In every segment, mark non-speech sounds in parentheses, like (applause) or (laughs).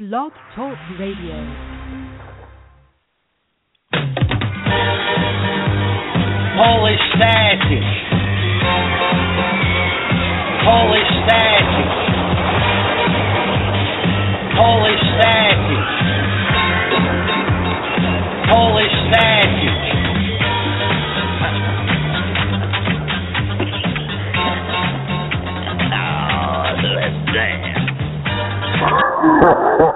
Blog Talk Radio. Polish static. Polish static. Polish static. Polish static. Now let's dance. (laughs)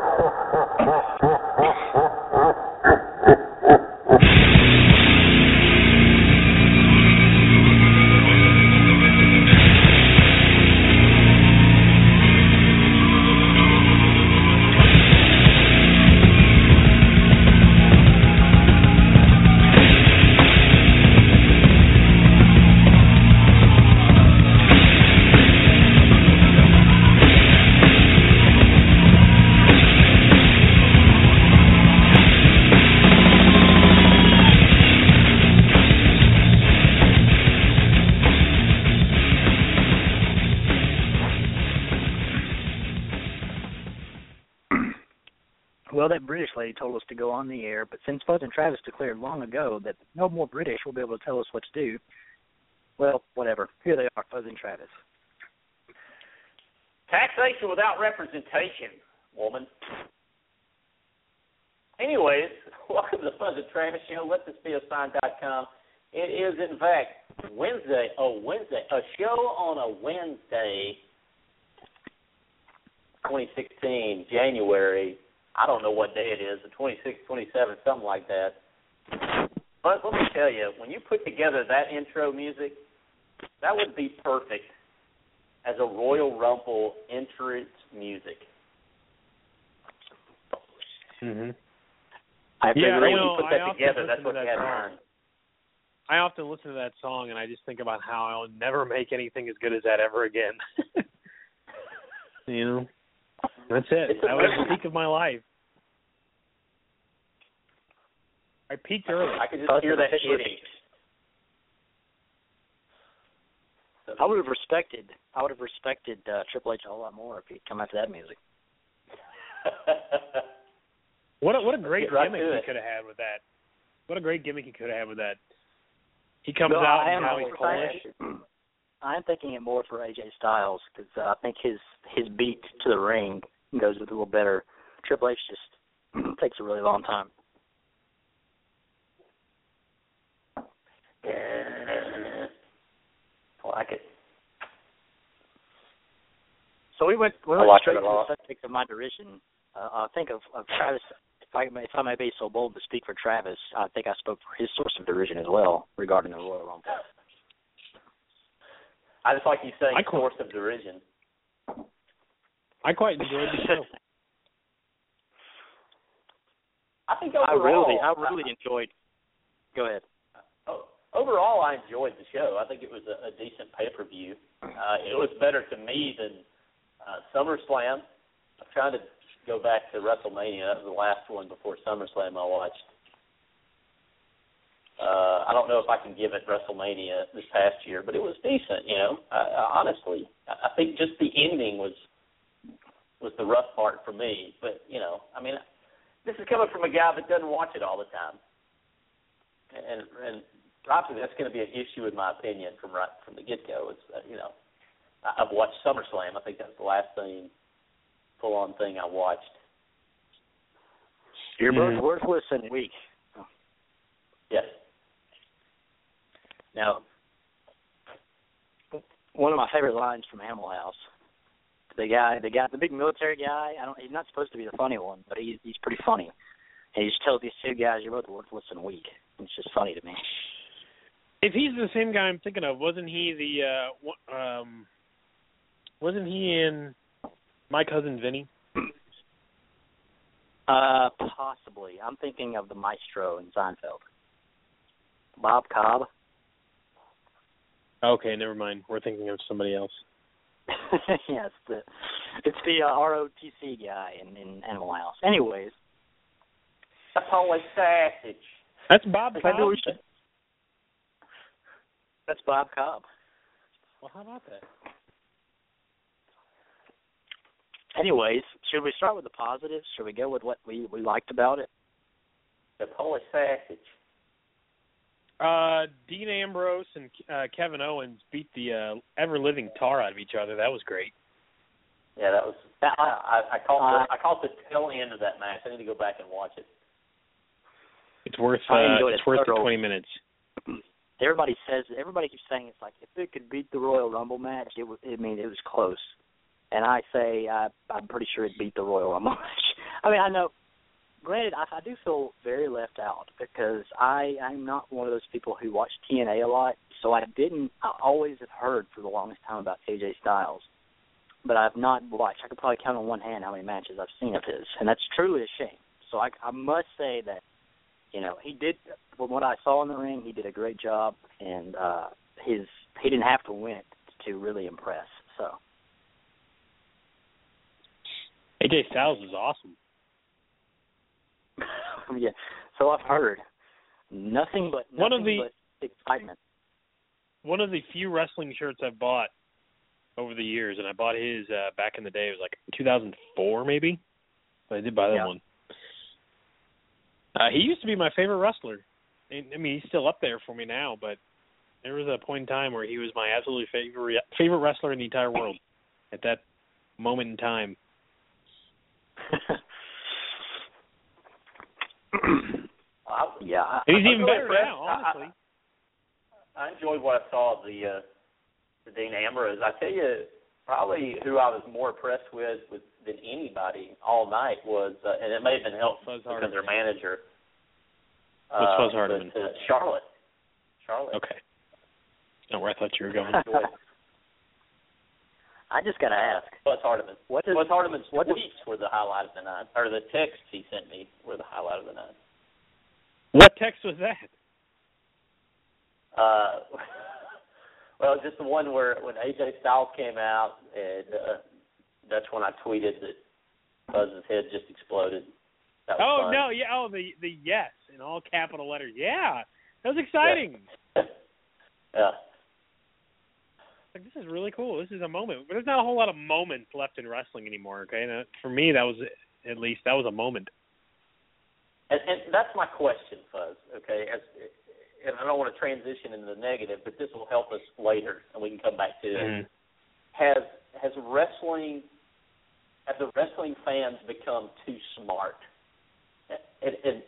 since Fuzz and Travis declared long ago that no more British will be able to tell us what to do, well, whatever. Here they are, Fuzz and Travis. Taxation without representation, woman. Anyways, (laughs) welcome to the Fuzz and Travis Show. Let this be a sign.com. It is, in fact, Wednesday. Oh, Wednesday. A show on a Wednesday, 2016, January. I don't know what day it is, the 26th, 27th, something like that. But let me tell you, when you put together that intro music, that would be perfect as a Royal Rumble entrance music. Mm-hmm. I Yeah, figured when you know, you put I that often together, listen that's to what that you had in song. I often listen to that song and I just think about how I'll never make anything as good as that ever again. (laughs) you know, that's it. That was the (laughs) peak of my life. I peaked early. I could just Fuzz hear and that Fisher. hitting. I would have respected. I would have respected uh, Triple H a whole lot more if he'd come after that music. (laughs) What a, what a great right gimmick he could have had with that. What a great gimmick he could have had with that. He comes No, out I and am how he's Polish. (clears throat) I'm thinking it more for AJ Styles because uh, I think his his beat to the ring goes with a little better. Triple H just (clears throat) takes a really long time. I like it. So we went we I went like straight it to a lot. the subject of my derision. Uh, I think of, of Travis. If I may, if I may be so bold to speak for Travis, I think I spoke for his source of derision as well regarding the Royal Rumble. I just like you saying I quite- source of derision. I quite enjoyed the show. (laughs) I think I really, I really enjoyed. Go ahead. overall, I enjoyed the show. I think it was a, a decent pay per view. Uh, it was better to me than uh, SummerSlam. I'm trying to go back to WrestleMania. That was the last one before SummerSlam I watched. Uh, I don't know if I can give it WrestleMania this past year, but it was decent. You know, I, I, honestly, I I think just the ending was was the rough part for me. But you know, I mean, this is coming from a guy that doesn't watch it all the time, and and obviously that's going to be an issue in my opinion from right from the get go. It's uh, you know, I- I've watched SummerSlam. I think that's the last thing full on thing I watched. You're both worthless and weak. Yes. Now, one of my favorite lines from Animal House. The guy, the guy, the big military guy. I don't. He's not supposed to be the funny one, but he's he's pretty funny. And he just tells these two guys, "You're both worthless and weak." It's just funny to me. If he's the same guy I'm thinking of, wasn't he the uh um wasn't he in My Cousin Vinny? Uh, possibly. I'm thinking of the maestro in Seinfeld. Bob Cobb. Okay, never mind. We're thinking of somebody else. (laughs) yes, the it's the uh, ROTC guy in, in Animal House. Anyways, That's always sausage. That's Bob maybe Cobb. we should. That's Bob Cobb. Well, how about that? anyways, should we start with the positives? Should we go with what we we liked about it? The Polish sausage. Uh, Dean Ambrose and uh, Kevin Owens beat the uh, ever living tar out of each other. That was great. Yeah, that was. That- I, I caught uh, the I caught the tail end of that match. I need to go back and watch it. It's worth uh, enjoyed it's it worth the twenty minutes. Everybody says everybody keeps saying it's like if it could beat the Royal Rumble match, it was. I mean, it was close. And I say I, I'm pretty sure it beat the Royal Rumble (laughs) match. I mean, I know. Granted, I, I do feel very left out because I I'm not one of those people who watch TNA a lot, so I didn't. I always have heard for the longest time about AJ Styles, but I've not watched. I could probably count on one hand how many matches I've seen of his, and that's truly a shame. So I I must say that you know he did from what I saw in the ring, he did a great job, and uh his he didn't have to win it to really impress. So AJ Styles is awesome. (laughs) yeah, so I've heard nothing but nothing One of the- but excitement. One of the few wrestling shirts I've bought over the years, and I bought his uh, back in the day. It was like 2004, maybe. But I did buy that Yeah. one. Uh, he used to be my favorite wrestler. And, I mean, he's still up there for me now, but there was a point in time where he was my absolutely favorite favorite wrestler in the entire world at that moment in time. (laughs) I, yeah, I, And he's I'm even better now, I- I- honestly. I enjoyed what I saw of the uh, the Dean Ambrose. I tell you, probably who I was more impressed with, with than anybody all night was, uh, and it may have been helped Fuzz because their manager. Was uh, Fuzz Hardeman. but, uh, Charlotte. Charlotte. Okay. Not where I thought you were going. I enjoyed I just gotta ask, Buzz Hardeman. what does Buzz Hardeman's what does- tweets were the highlight of the night, or the texts he sent me were the highlight of the night. What text was that? Uh, (laughs) well, just the one where when AJ Styles came out, and uh, that's when I tweeted that Buzz's head just exploded. That was Oh fun. no, yeah, oh the the yes in all capital letters. Yeah, that was exciting. yeah. (laughs) Like this is really cool. This is a moment, but there's not a whole lot of moments left in wrestling anymore. Okay, and uh, for me, that was at least that was a moment. And, and that's my question, Fuzz. Okay, As, and I don't want to transition into the negative, but this will help us later, and we can come back to it. Mhm. Has has wrestling have the wrestling fans become too smart? And, and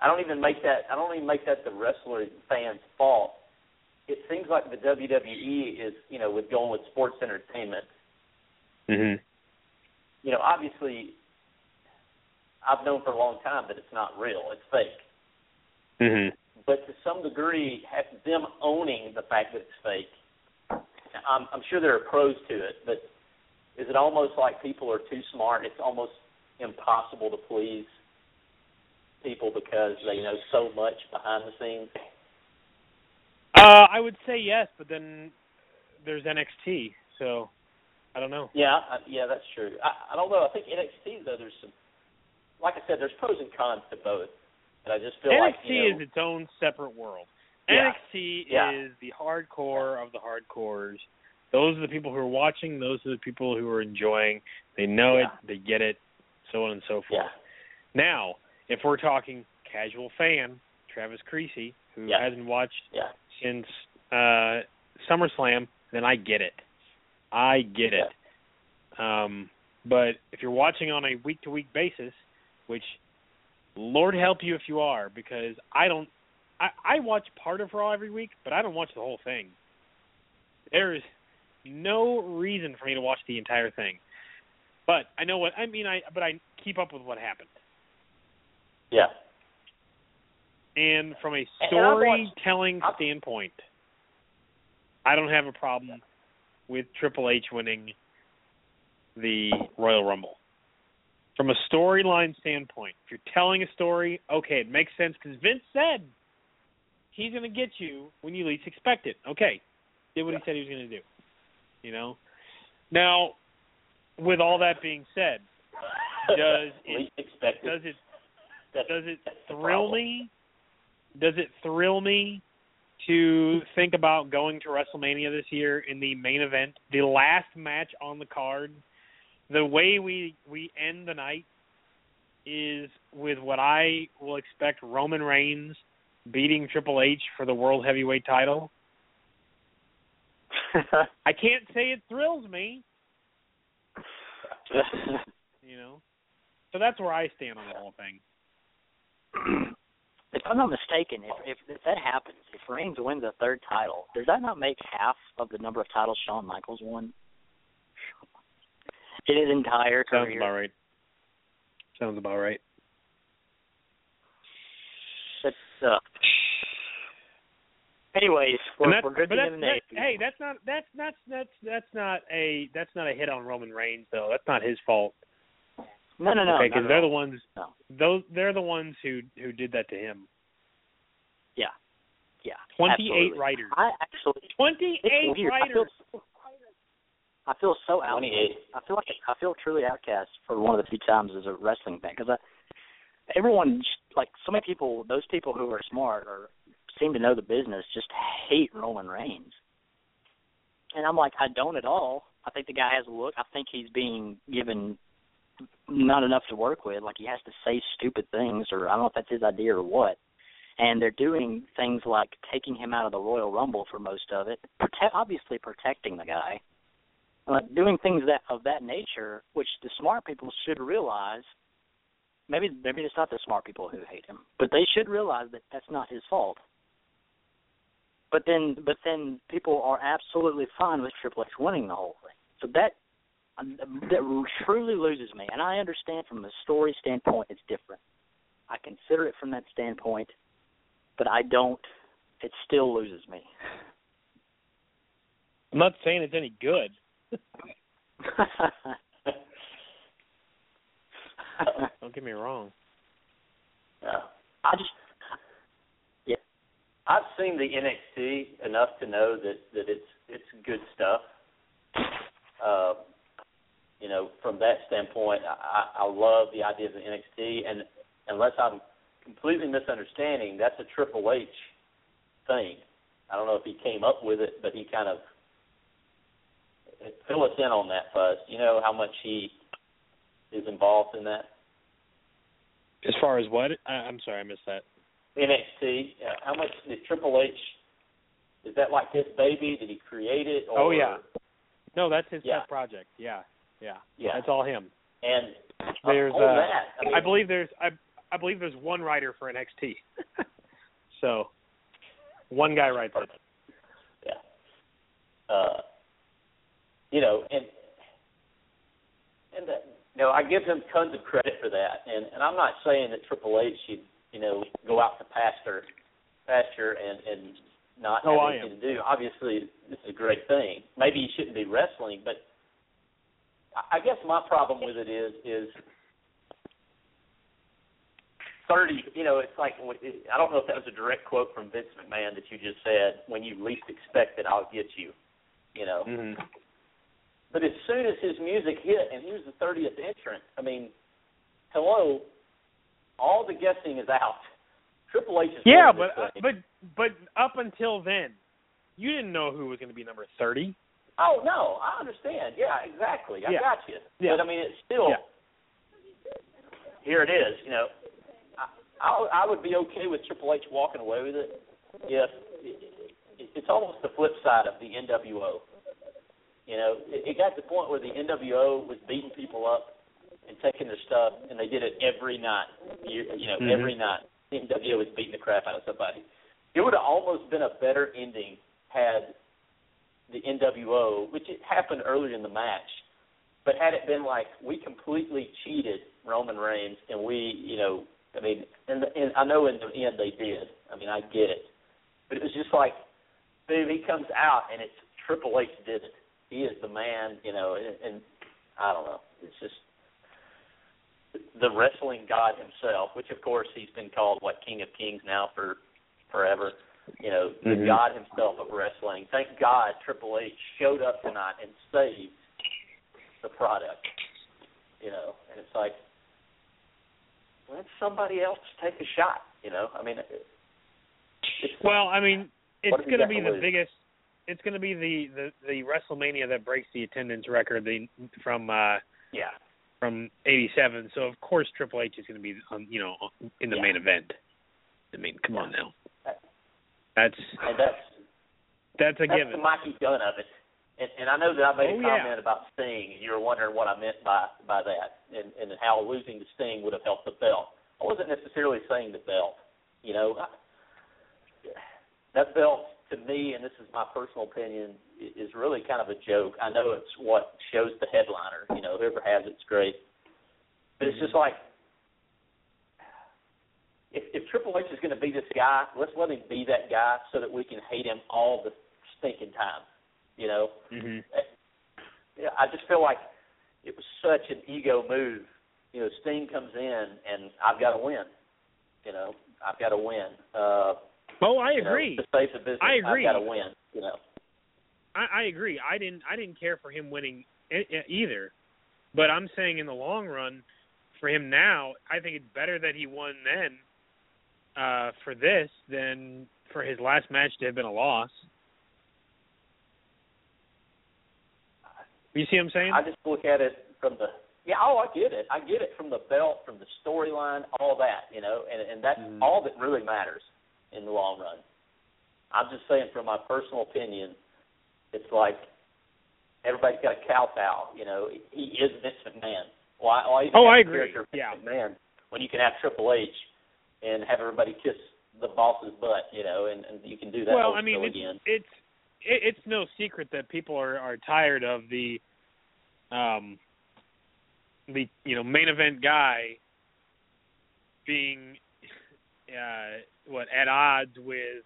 I don't even make that I don't even make that the wrestler fans' fault. It seems like the WWE is, you know, with going with sports entertainment. Mhm. You know, obviously, I've known for a long time that it's not real; it's fake. Mhm. but to some degree, have them owning the fact that it's fake. I'm, I'm sure there are pros to it, but is it almost like people are too smart? It's almost impossible to please people because they know so much behind the scenes. Uh, I would say yes, but then there's NXT, so I don't know. Yeah, I, yeah, that's true. I, I don't know. I think NXT though, there's some, like I said, there's pros and cons to both. and I just feel NXT like know, is its own separate world. Yeah. NXT Yeah. is the hardcore of the hardcores. Those are the people who are watching. Those are the people who are enjoying. They know Yeah. it. They get it. So on and so forth. Now, if we're talking casual fan, Travis Creasy, who hasn't watched since uh SummerSlam, then I get it. I get it. Um but if you're watching on a week to week basis, which Lord help you if you are, because I don't I, I watch part of Raw every week, but I don't watch the whole thing. There is no reason for me to watch the entire thing. But I know what I mean I but I keep up with what happened. yeah. And from a And I've watched- storytelling standpoint, I don't have a problem with Triple H winning the Royal Rumble. From a storyline standpoint, if you're telling a story, okay, it makes sense because Vince said he's going to get you when you least expect it. Okay, did what he said he was going to do. You know. Now, with all that being said, (laughs) Does it- does it does it thrill me? Does it thrill me to think about going to WrestleMania this year in the main event, the last match on the card the way we we end the night is with what I will expect Roman Reigns beating Triple H for the World Heavyweight title. (laughs) I can't say it thrills me, (laughs) you know. So that's where I stand on the whole thing. (clears throat) if I'm not mistaken, if, if if that happens, if Reigns wins a third title, does that not make half of the number of titles Shawn Michaels won in his entire Sounds career? about right. Sounds about right. That's uh. Anyways, we're, we're but drifting that's, into that, hey, that's not that's that's that's that's not a that's not a hit on Roman Reigns though. That's not his fault. No, no, no. okay, because at they're all. the ones No. those they're the ones who who did that to him. Yeah, yeah. Twenty eight writers. I actually, Twenty it's eight weird. I feel, writers. I feel so out. 28. I feel like I feel truly outcast for one of the few times as a wrestling fan because I, everyone like so many people, those people who are smart or seem to know the business, just hate Roman Reigns. And I'm like, I don't at all. I think the guy has a look. I think he's being given not enough to work with. Like he has to say stupid things, or I don't know if that's his idea or what. And they're doing things like taking him out of the Royal Rumble for most of it, prote- obviously protecting the guy uh, doing things that of that nature, which the smart people should realize. Maybe maybe it's not the smart people who hate him, but they should realize that that's not his fault. But then, but then people are absolutely fine with Triple H winning the whole thing. So that that truly loses me, and I understand from a story standpoint, it's different. I consider it from that standpoint, but I don't. It still loses me. I'm not saying it's any good. (laughs) Don't get me wrong. Yeah. I just yeah. I've seen the NXT enough to know that that it's it's good stuff. Uh, you know, from that standpoint, I, I love the idea of the NXT, and unless I'm completely misunderstanding, that's a Triple H thing. I don't know if he came up with it, but he kind of fill us in on that, Fuzz. You know how much he is involved in that As far as what? I, I'm sorry, I missed that. NXT. Uh, how much did Triple H? Is that like his baby? Did he create it? Or, Oh, yeah. No, that's his Yeah. pet project. Yeah, yeah. Yeah. That's all him. And There's on uh, that, I, mean, I believe there's I I believe there's one writer for an NXT. (laughs) so one guy writes it. yeah. Uh, you know, and and that, you know, I give him tons of credit for that. And and I'm not saying that Triple H should, you know, go out to pasture, pasture and and not Oh, have anything to do. Obviously, this is a great thing. Maybe he shouldn't be wrestling, but I I guess my problem with it is is thirty. You know, it's like I don't know if that was a direct quote from Vince McMahon that you just said. When you least expect it, I'll get you. You know, Mm-hmm. but as soon as his music hit and he was the thirtieth entrant, I mean, hello, all the guessing is out. Triple H is Yeah, but uh, but but up until then, you didn't know who was going to be number thirty. Oh no, I understand. Yeah, exactly. I Yeah. got you. Yeah. But I mean, it's still Yeah. here. It is. You know, I, I I would be okay with Triple H walking away with it if it, it's almost the flip side of the NWO. You know, it, it got to the point where the NWO was beating people up and taking their stuff, and they did it every night. You, you know, Mhm. every night. The NWO was beating the crap out of somebody. It would have almost been a better ending had the NWO, which it happened earlier in the match, but had it been like we completely cheated Roman Reigns and we, you know, I mean, and, and I know in the end they did. I mean, I get it, but it was just like, boom, he comes out and it's Triple H did it. He is the man, you know, and, and I don't know. It's just the wrestling god himself, which of course he's been called what King of Kings now for forever. You know, the Mhm. god himself of wrestling. Thank God Triple H showed up tonight and saved the product. You know, and it's like let somebody else take a shot. You know, I mean, it- it's Well, I mean, it's What have you going to be the lose? biggest. It's going to be the, the the WrestleMania that breaks the attendance record the from uh Yeah. from '87. So of course Triple H is going to be, um, you know, in the Yeah. main event. I mean, come on now. That's And that's that's a that's given. the Mikey Gunn of it. And, and I know that I made Oh, a yeah. comment about Sting, and you were wondering what I meant by by that, and and how losing to Sting would have helped the belt. I wasn't necessarily saying the belt. You know, I, that belt to me, and this is my personal opinion, is really kind of a joke. I know it's what shows the headliner. You know, whoever has it's great, but it's just like if, if Triple H is going to be this guy, let's let him be that guy so that we can hate him all the stinking time. You know, hmm yeah, I just feel like it was such an ego move. You know, Sting comes in and I've got to win. You know, I've got to win. Uh, Oh, I you know, agree. to save the business, I agree. I've got to win. You know. I, I agree. I didn't I didn't care for him winning either, but I'm saying in the long run, for him now, I think it's better that he won then uh, for this than for his last match to have been a loss. You see what I'm saying? I just look at it from the yeah. Oh, I get it. I get it from the belt, from the storyline, all that. You know, and and that's Mhm. all that really matters in the long run. I'm just saying, from my personal opinion, it's like everybody's got a kowtow. You know, he is Vince McMahon. Why? why Oh, I agree. Vince Yeah. McMahon when you can have Triple H and have everybody kiss the boss's butt. You know, and, and you can do that. well, I mean, it's again. it's it's no secret that people are are tired of the um the you know main event guy being uh what at odds with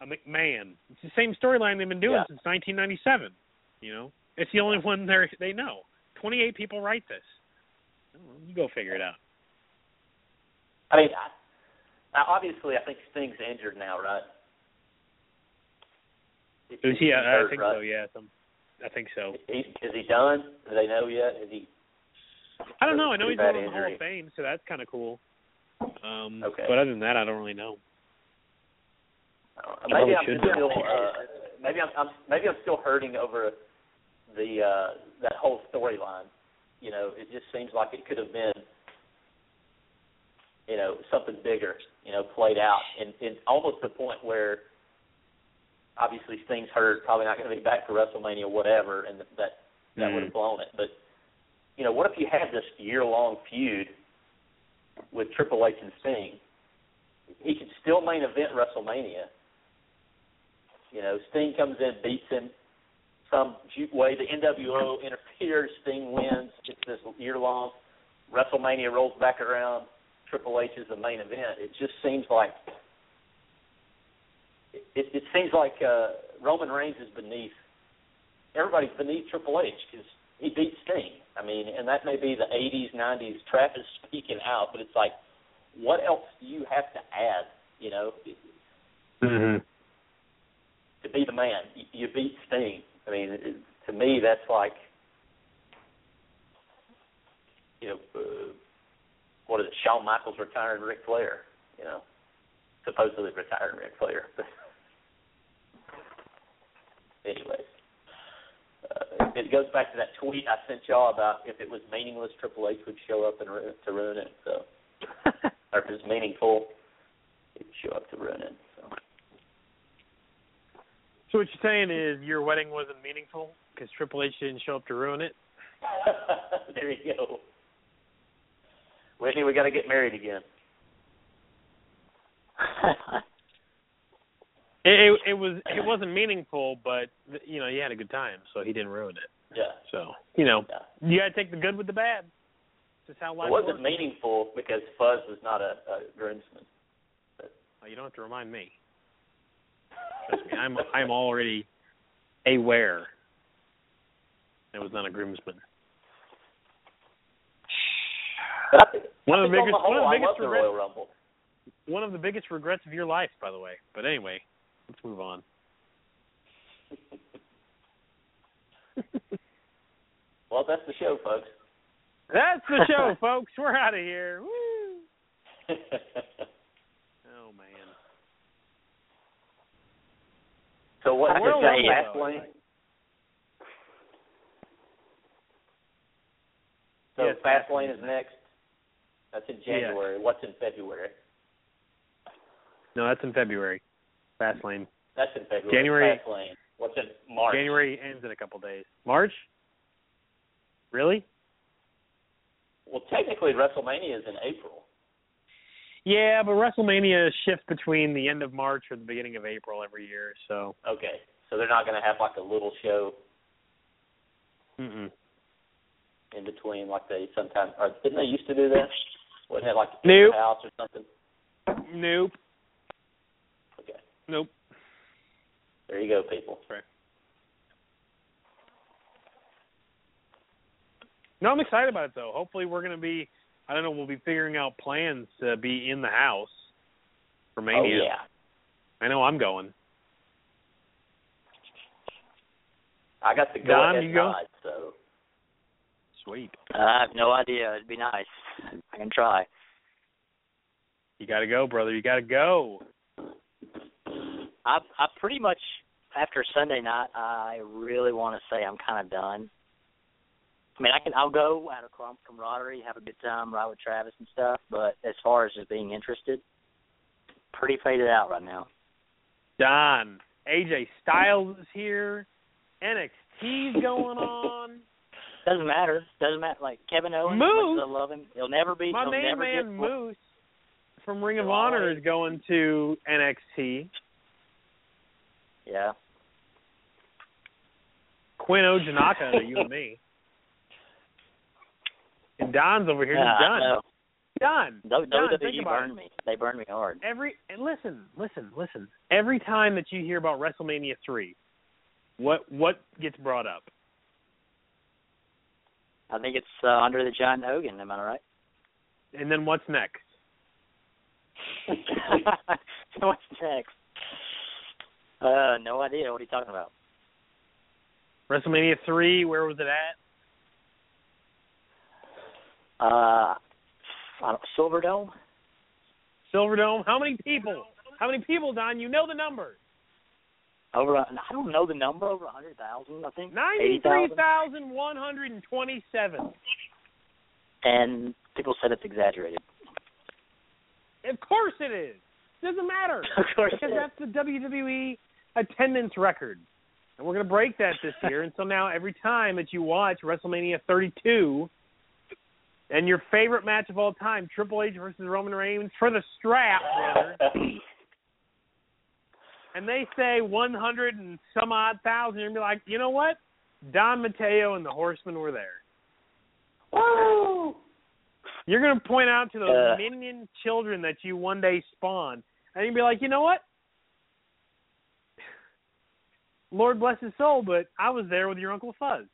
a McMahon. It's the same storyline they've been doing Yeah. since 1997. You know, it's the only one they they know. 28 people write this. You go figure it out. I mean, now obviously, I think Sting's injured now, right? Is he? He's I think right? so. Yeah, some, I think so. He, is he done? Do they know yet? Is he? I don't know. I know he's to the Hall of Fame, so that's kind of cool. Um, Okay. But other than that, I don't really know. Uh, maybe I'm still. Uh, maybe I'm, I'm. Maybe I'm still hurting over the uh that whole storyline. You know, it just seems like it could have been. You know, something bigger. You know, played out, and, and almost the point where. Obviously, Sting's hurt. Probably not going to be back for WrestleMania, whatever, and that that, Mhm. would have blown it. But you know, what if you had this year-long feud with Triple H and Sting? He could still main event WrestleMania. You know, Sting comes in, beats him some way. The NWO (laughs) interferes. Sting wins. It's this year-long. WrestleMania rolls back around. Triple H is the main event. It just seems like it, it seems like uh, Roman Reigns is beneath. Everybody's beneath Triple H because he beat Sting. I mean, and that may be the '80s, '90s. Trap is speaking out, but it's like, what else do you have to add? You know, Mm-hmm. to be the man, you, you beat Sting. I mean, it, to me, that's like, you know, uh, what is it? Shawn Michaels retiring Ric Flair. You know, supposedly retiring Ric Flair. (laughs) Anyways, uh, it goes back to that tweet I sent y'all about if it was meaningless, Triple H would show up and ru- to ruin it. So, (laughs) or if it was meaningful, he'd show up to ruin it. So. So what you're saying is your wedding wasn't meaningful because Triple H didn't show up to ruin it. (laughs) there you go. Whitney, we got to get married again. (laughs) It, it it was it (clears throat) wasn't meaningful, but you know you had a good time, so he didn't ruin it. Yeah. So you know Yeah. you got to take the good with the bad. That's how life It wasn't works. meaningful because Fuzz was not a, a groomsman. Oh, you don't have to remind me. Trust me, I'm I'm already aware. It was not a groomsman. But I think, One of the biggest- the one of the biggest the regrets-. One of the biggest regrets of your life, by the way. But anyway, let's move on. (laughs) Well, that's the show, folks. That's the (laughs) show, folks. We're out of here. Woo! (laughs) Oh man. so what? The Is Royal that Rumble, last lane? So Yes, Fastlane is next. That's in January. What's in February? No, that's in February. Fastlane. That's in February. January- Fastlane. What's in March? January ends in a couple days. March? Really? Well, technically, WrestleMania is in April. Yeah, but WrestleMania shifts between the end of March or the beginning of April every year, so Okay, so they're not going to have like a little show mm-mm. in between, like they sometimes. Or didn't they used to do that? Wasn't it like a Nope. house or something? Nope. Okay, Nope. there you go, people. Right. No, I'm excited about it though. Hopefully we're gonna be I don't know, we'll be figuring out plans to be in the house for oh, Mania. Oh yeah. I know I'm going. I got the go Don, ahead nod, so Sweet. Uh, I have no idea. It'd be nice. I can try. You gotta go, brother. You gotta go. I I pretty much after Sunday night, I really want to say I'm kind of done. I mean, I can I'll go out of com- camaraderie, have a good time, ride with Travis and stuff. But as far as just being interested, pretty faded out right now. Don. AJ Styles is here. NXT's going on. Doesn't matter. Doesn't matter. Like Kevin Owens, Moose? I love him. He'll never be. My he'll main never man get, Moose from Ring of Honor is going to NXT. Yeah. Quinn Ojinnaka to you and me. (laughs) And Don's over here yeah, done. know. Done. W- Don, WWE think about burned me. They burned me hard. Every and listen, listen, listen. Every time that you hear about WrestleMania three, what what gets brought up? I think it's uh, under the John Hogan. Am I right? And then what's next? (laughs) what's next? Uh, no idea. What are you talking about? WrestleMania three, where was it at? Uh, I don't- Silverdome. Silverdome. How many people? How many people, Don? You know the number. Over. I don't know the number. Over a hundred thousand, I think. Ninety three thousand. one hundred and twenty seven. And people said it's exaggerated. Of course it is. Doesn't matter. (laughs) of course. because it is. that's the WWE attendance record. And we're going to break that this year. and so now every time that you watch WrestleMania 32 and your favorite match of all time, Triple H versus Roman Reigns for the strap, brother, (coughs) and they say 100 and some odd thousand, you're going to be like, you know what? Don Mateo and the Horsemen were there. Woo! You're going to point out to those Uh. minion children that you one day spawn, and you'll be like, you know what? Lord bless his soul, but I was there with your Uncle Fuzz.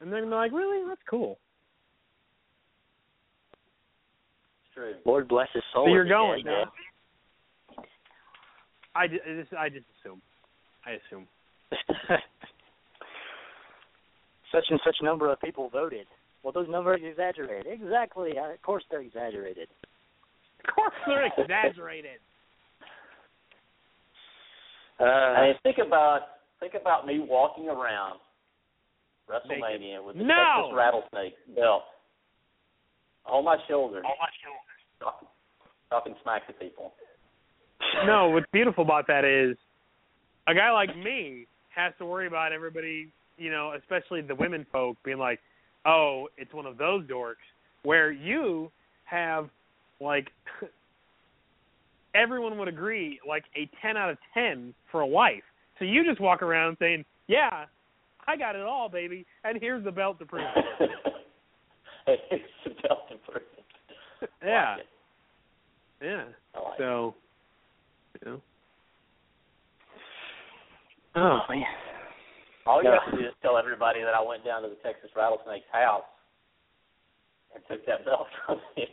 And they're gonna be like, really? That's cool. Lord bless his soul. So you're going, dead, huh? I just, I just, I just assume. I assume. (laughs) such and such number of people voted. Well, those numbers are exaggerated. Exactly. Uh, Of course, they're exaggerated. Of course, they're exaggerated. (laughs) Uh, I mean, think about think about me walking around WrestleMania with the No! Texas rattlesnake belt on my shoulder, talking, talking smack to people. No, what's beautiful about that is a guy like me has to worry about everybody, you know, especially the women folk being like, "Oh, it's one of those dorks." Where you have like (laughs) everyone would agree like a 10 out of 10 for a wife. So you just walk around saying, "Yeah, I got it all, baby, and here's the belt to prove it." (laughs) it's the belt improvement. Yeah. Like it. Yeah. I like it. So, you know. oh man. All you have to do is tell everybody that I went down to the Texas rattlesnake's house and took that belt (laughs) from him.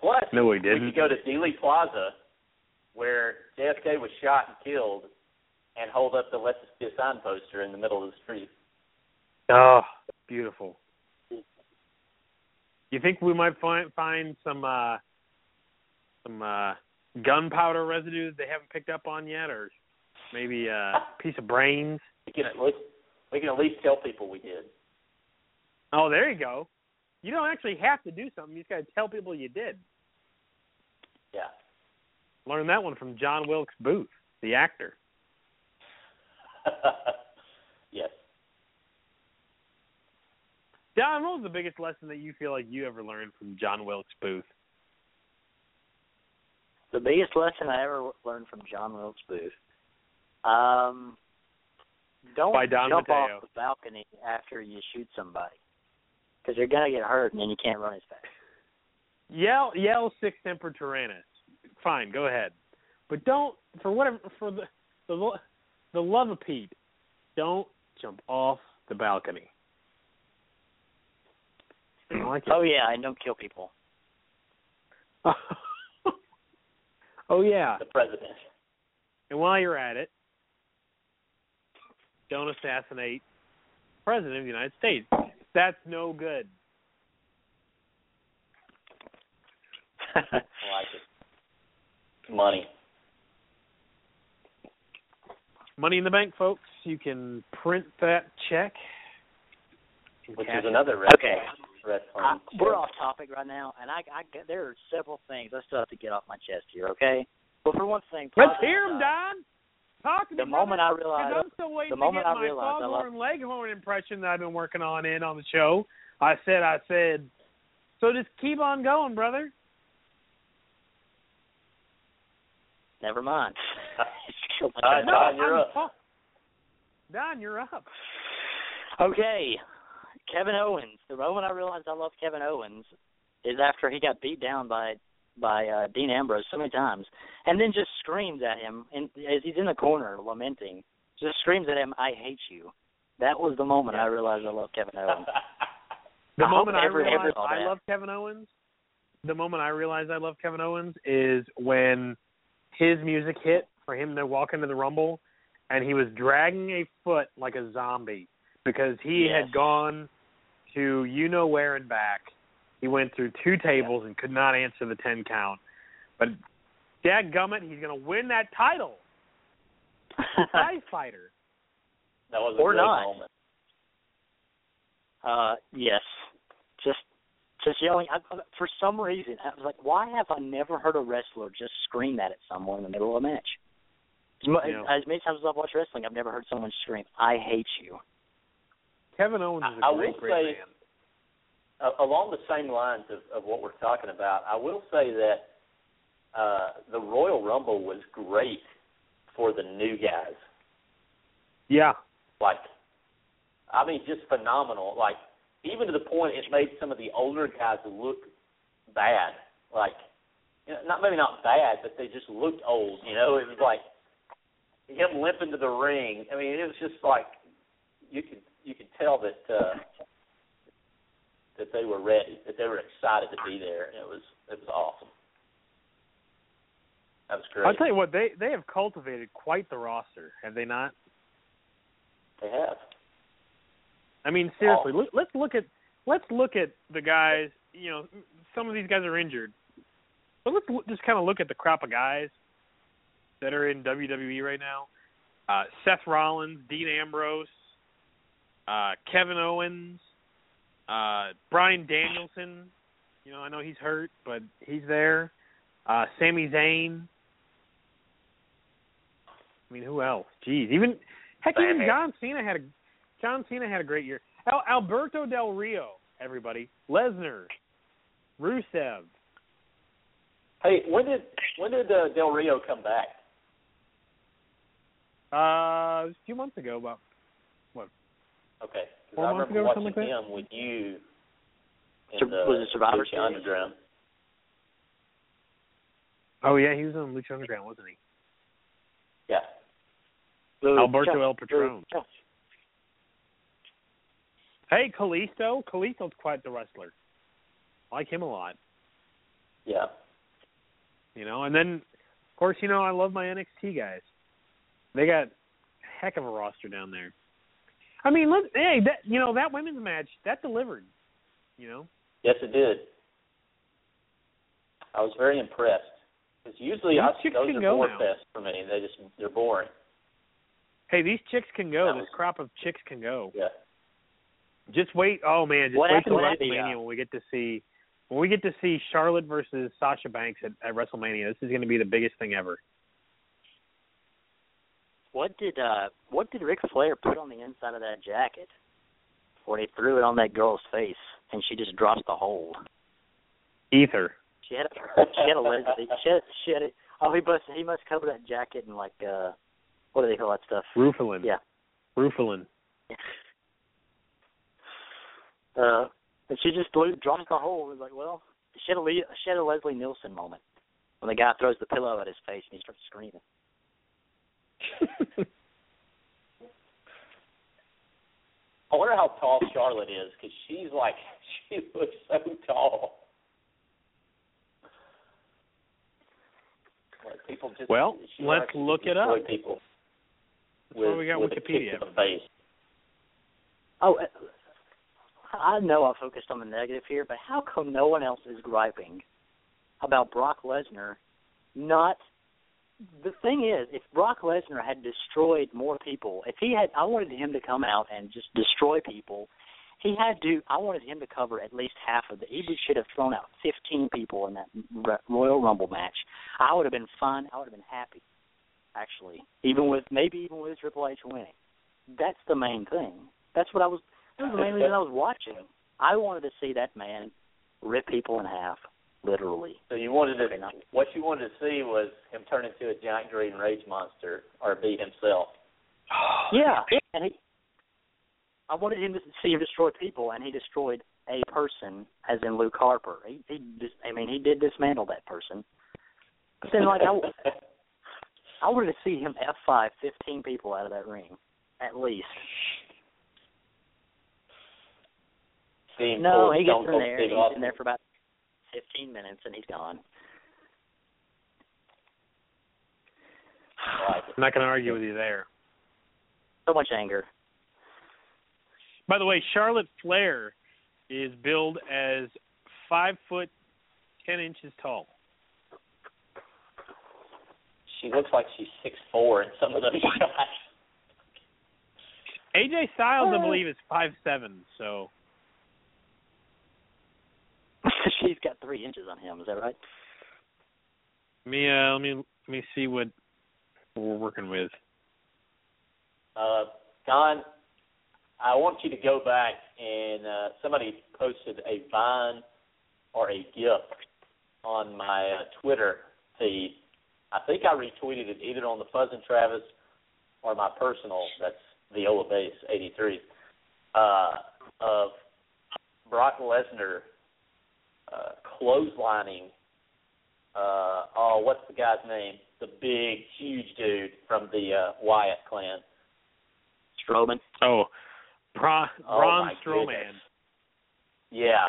Plus, No, we we didn't. We could go to Dealey Plaza, where JFK was shot and killed, and hold up the "Let This Be a Sign" poster in the middle of the street. Oh, beautiful. You think we might find find some uh some uh gunpowder residue that they haven't picked up on yet or maybe uh, a (laughs) piece of brains? We can at least we can at least tell people we did. Oh, there you go. You don't actually have to do something. You just got to tell people you did. Yeah. Learned that one from John Wilkes Booth, the actor. (laughs) yes. John, what was the biggest lesson that you feel like you ever learned from John Wilkes Booth? The biggest lesson I ever learned from John Wilkes Booth. Um, don't jump Mateo. off the balcony after you shoot somebody, because you're gonna get hurt and then you can't run as fast. Yell, yell, sic semper tyrannis. Fine, go ahead, but don't for whatever for the the the love of Pete, don't jump off the balcony. Like. Oh yeah, and don't kill people. (laughs) oh yeah, The president. and while you're at it, don't assassinate the president of the United States. That's no good. (laughs) I like it. Money. Money in the bank, folks. You can print that check. Which is another red Okay. red I, we're off topic right now, and I, I there are several things I still have to get off my chest here. Okay. Well, for one thing, Let's hear him. Don. Talk to The me, moment brother, I realized, 'cause I'm still waiting the to get I my realized I love- Foghorn Leghorn impression that I've been working on in on the show. I said, I said. So just keep on going, brother. never mind. (laughs) All right, Don, you're up. Don, you're up. Okay, Kevin Owens. The moment I realized I loved Kevin Owens is after he got beat down by by uh, Dean Ambrose so many times, and then just screams at him, and as he's in the corner lamenting, just screams at him, "I hate you." That was the moment I realized I loved Kevin Owens. (laughs) The I moment I realized I love Kevin Owens, the moment I realized I love Kevin Owens is when his music hit for him to walk into the Rumble, and he was dragging a foot like a zombie because he Yes. had gone to you know where and back. He went through two tables and could not answer the ten count. But Dad Gummit, he's gonna win that title. (laughs) Prize fighter. that was a Or great not. moment. Uh, yes, just just yelling. I, for some reason, I was like, why have I never heard a wrestler just scream that at someone in the middle of a match? As, mu- Yeah. as many times as I've watched wrestling, I've never heard someone scream, "I hate you." Kevin Owens is a I- I great, will great say- man. Uh, along the same lines of, of what we're talking about, I will say that uh, the Royal Rumble was great for the new guys. Yeah. Like, I mean, just phenomenal. Like, even to the point it made some of the older guys look bad. Like, you know, not maybe not bad, but they just looked old. You know, it was like him limping to the ring. I mean, it was just like you could you could tell that uh, that they were ready, that they were excited to be there. And it was it was awesome. That was great. I'll tell you what, they they have cultivated quite the roster, have they not? they have. I mean, seriously, look, let's look at let's look at the guys. You know, some of these guys are injured, but let's just kind of look at the crop of guys that are in WWE right now. Uh, Seth Rollins, Dean Ambrose, uh, Kevin Owens, uh, Bryan Danielson. You know, I know he's hurt, but he's there. Uh, Sami Zayn. I mean, who else? Jeez, even heck, even John Cena had a John Cena had a great year. Al- Alberto Del Rio, everybody. Lesnar, Rusev. Hey, when did when did uh, Del Rio come back? Uh, it was a few months ago, about Okay, 'cause Four I months remember ago or watching like him with you. In Sur- the was it Survivor Lucha Series? Underground? oh yeah, he was on Lucha Underground, wasn't he? Yeah. Alberto El Patron. Chuck. Hey, Kalisto. Kalisto's quite the wrestler. I like him a lot. Yeah. You know, and then of course, you know, I love my NXT guys. They got a heck of a roster down there. I mean, look, hey, that you know that women's match that delivered. You know, Yes, it did. I was very impressed. Because usually These I, chicks those can are go bore fest for me. They just they're boring. Hey, these chicks can go. That This crop of chicks can go. Yeah. Just wait. Oh man, just What wait till WrestleMania uh, when we get to see when we get to see Charlotte versus Sasha Banks at, at WrestleMania. This is going to be the biggest thing ever. What did uh what did Ric Flair put on the inside of that jacket when he threw it on that girl's face and she just dropped the hold? Ether. She had a (laughs) she had a Leslie she had, she had a, oh he must he must cover that jacket in like uh what do they call that stuff? Rufalin. Yeah. Rufalin. Uh and she just blew, dropped the hole. It was like, well, she had a she had a Leslie Nielsen moment when the guy throws the pillow at his face and he starts screaming. I wonder how tall Charlotte is because she's like (laughs) she looks so tall. Like people just Well, let's actually look it up. People That's with, we got with Wikipedia. the face. Oh, uh, I know I focused on the negative here, but how come no one else is griping about Brock Lesnar not the thing is, if Brock Lesnar had destroyed more people, if he had, I wanted him to come out and just destroy people. He had to. I wanted him to cover at least half of the. He should have thrown out 15 people in that Royal Rumble match. I would have been fine. I would have been happy, actually, even with maybe even with Triple H winning. That's the main thing. That's what I was. That was the main reason I was watching. I wanted to see that man rip people in half, literally. So you wanted to what you wanted to see was him turn into a giant green rage monster or be himself. (sighs) Yeah, and he. I wanted him to see him destroy people, and he destroyed a person, as in Luke Harper. He, he just, I mean, he did dismantle that person. But then, like, I, (laughs) I wanted to see him F five fifteen people out of that ring, at least. See him No, he gets in there. He's in there for about fifteen minutes, and he's gone. I like it. I'm not going to argue with you there. So much anger. By the way, Charlotte Flair is billed as five foot ten inches tall. She looks like she's six four in some of those (laughs) shots. AJ Styles, I believe, is five seven. So (laughs) She's got three inches on him. Is that right? let me uh, let me let me see what we're working with. Uh, Don, I want you to go back and uh, somebody posted a Vine or a GIF on my uh, Twitter feed. I think I retweeted it either on the Fuzz and Travis or my personal. That's Viola Base eighty three. Uh, of Brock Lesnar uh, clotheslining. Uh, oh, what's the guy's name? The big, huge dude from the uh, Wyatt clan. Strowman. Oh, Bra- Oh, Braun my Strowman. goodness. Yeah.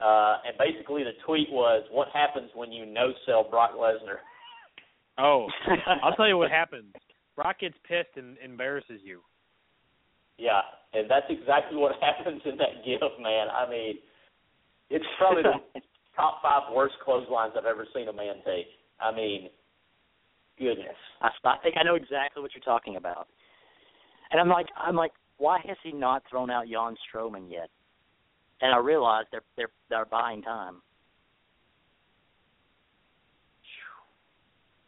Uh, and basically the tweet was, "What happens when you no sell Brock Lesnar?" Oh, (laughs) I'll tell you what happens. Brock gets pissed and embarrasses you. Yeah, and that's exactly what (laughs) happens in that GIF, man. I mean, it's probably the (laughs) top five worst clotheslines I've ever seen a man take. I mean, goodness. I, I think I know exactly what you're talking about. And I'm like, I'm like, why has he not thrown out Jan Strowman yet? And I realized they're they're they're buying time.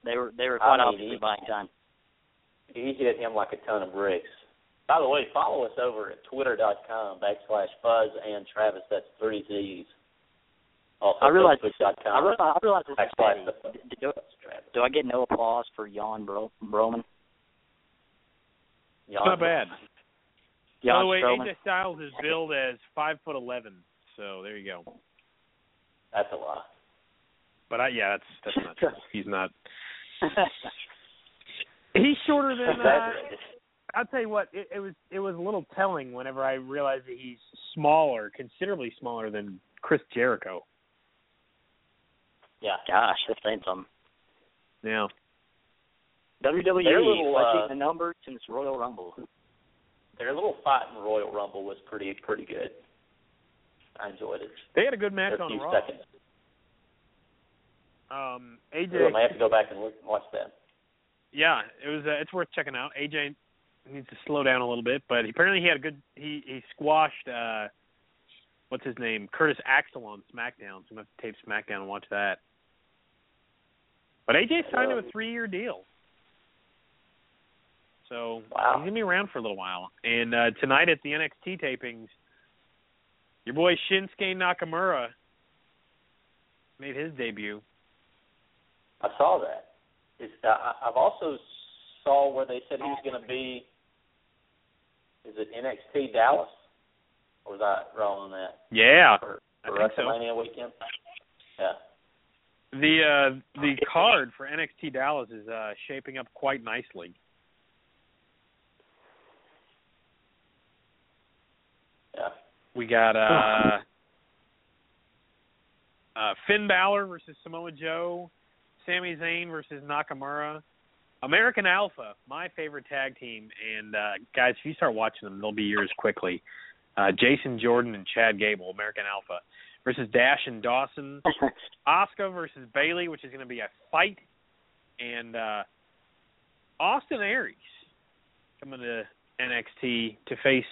They were they were quite I mean, obviously he- buying time. He hit him like a ton of bricks. By the way, follow us over at twitter.com backslash fuzz and Travis. That's three Z's. Also, I realize Facebook.com I realize, I realize this is backslash petty. Do, do, do I get no applause for Jan Bro, Broman? It's not bad. Jan By the way, Strowman? AJ Styles is billed as five foot eleven. So there you go. That's a lot. But I, yeah, that's that's not true. (laughs) He's not. (laughs) He's shorter than. Uh, Exaggerated. I'll tell you what. It, it was it was a little telling whenever I realized that he's smaller, considerably smaller than Chris Jericho. Yeah. Gosh, that's saying something. Yeah. WWE Their little, watching uh, the number since Royal Rumble. Their little fight in Royal Rumble was pretty pretty good. I enjoyed it. they had a good match a on few Raw. seconds. Um, I AJ, may have to go back and look, watch that. yeah, it was. Uh, it's worth checking out. AJ needs to slow down a little bit, but apparently he had a good he he squashed uh what's his name? Curtis Axel on SmackDown. So I'm gonna have to tape SmackDown and watch that. But AJ signed him a three year deal. So Wow. he's gonna be around for a little while. And uh tonight at the NXT tapings, your boy Shinsuke Nakamura made his debut. I saw that. Is uh, I've also saw where they said he was going to be. Is it NXT Dallas? Or was I wrong on that? Yeah. For, for think so. WrestleMania weekend. Yeah. The uh the card for NXT Dallas is uh shaping up quite nicely. Yeah. We got uh uh Finn Balor versus Samoa Joe, Sami Zayn versus Nakamura, American Alpha, my favorite tag team, and uh guys, if you start watching them, they'll be yours quickly. Uh Jason Jordan and Chad Gable, American Alpha, versus Dash and Dawson, (laughs) Asuka versus Bayley, which is going to be a fight, and uh Austin Aries coming to NXT to face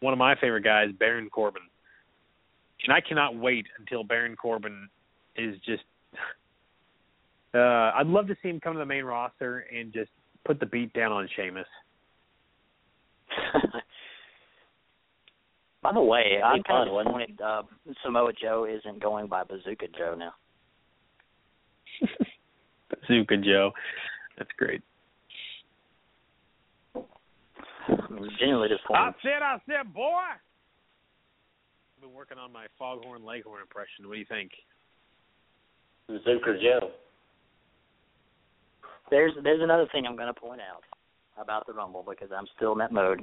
one of my favorite guys, Baron Corbin. And I cannot wait until Baron Corbin is just uh I'd love to see him come to the main roster and just put the beat down on Sheamus. (laughs) By the way, I'm kind of wouldn't disappointed uh, Samoa Joe isn't going by Bazooka Joe now. (laughs) Bazooka Joe. That's great. I mean, genuinely I said, I said, boy. I've been working on my Foghorn Leghorn impression. What do you think? Zucker Joe. There's there's another thing I'm going to point out about the Rumble because I'm still in that mode.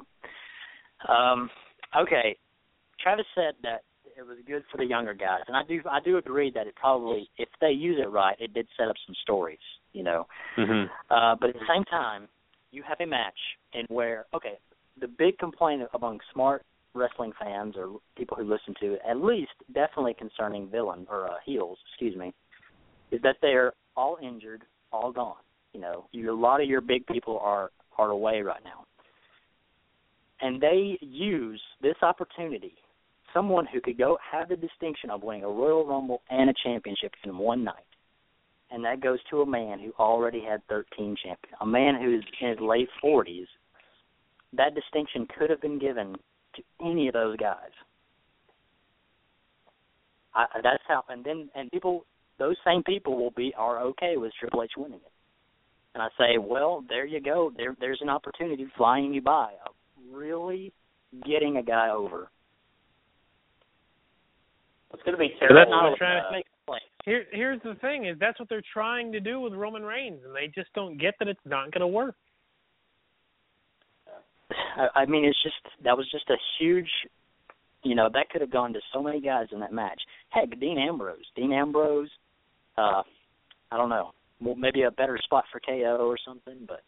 Um, okay, Travis said that it was good for the younger guys, and I do I do agree that it probably if they use it right, it did set up some stories, you know. Mm-hmm. Uh, but at the same time, you have a match in where okay, the big complaint among smart wrestling fans or people who listen to it, at least definitely concerning villain or uh, heels, excuse me, is that they're all injured, all gone. You know, you, a lot of your big people are are away right now, and they use this opportunity. Someone who could go have the distinction of winning a Royal Rumble and a championship in one night and that goes to a man who already had 13 champions, a man who's in his late 40s. That distinction could have been given to any of those guys. I, that's how, and then and people, those same people will be are okay with Triple H winning it. And I say, well, there you go. There, there's an opportunity flying you by, of really getting a guy over. It's going to be that's terrible. what I'm trying uh, Make a play. Here, here's the thing: is that's what they're trying to do with Roman Reigns, and they just don't get that it's not going to work. I, I mean, it's just that was just a huge, you know, that could have gone to so many guys in that match. Heck, Dean Ambrose, Dean Ambrose, uh, I don't know, well, maybe a better spot for KO or something, but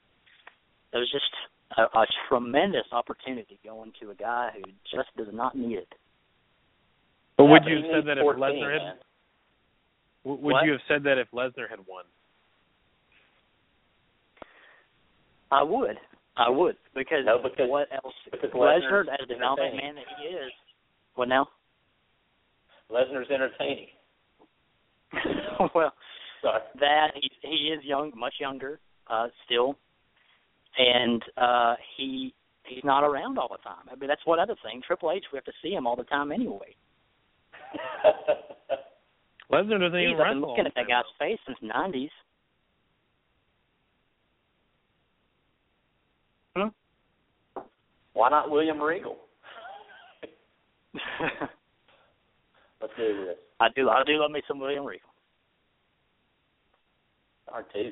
it was just a, a tremendous opportunity going to a guy who just does not need it. But yeah, would you have said needs that if Lesnar had? man. Would What? you have said that if Lesnar had won? I would, I would, because, No, because- what else? because Lesnar, Lesnar's as the dominant man that he is, what now? Lesnar's entertaining. (laughs) well, Sorry. that he he is young, much younger, uh, still, and uh, he he's not around all the time. I mean, that's one other thing. Triple H, we have to see him all the time anyway. Lesnar doesn't even He's I've been looking at that guy's face since '90s. Why not William Regal? (laughs) (laughs) Let's do this. I do I do love me some William Regal. R two.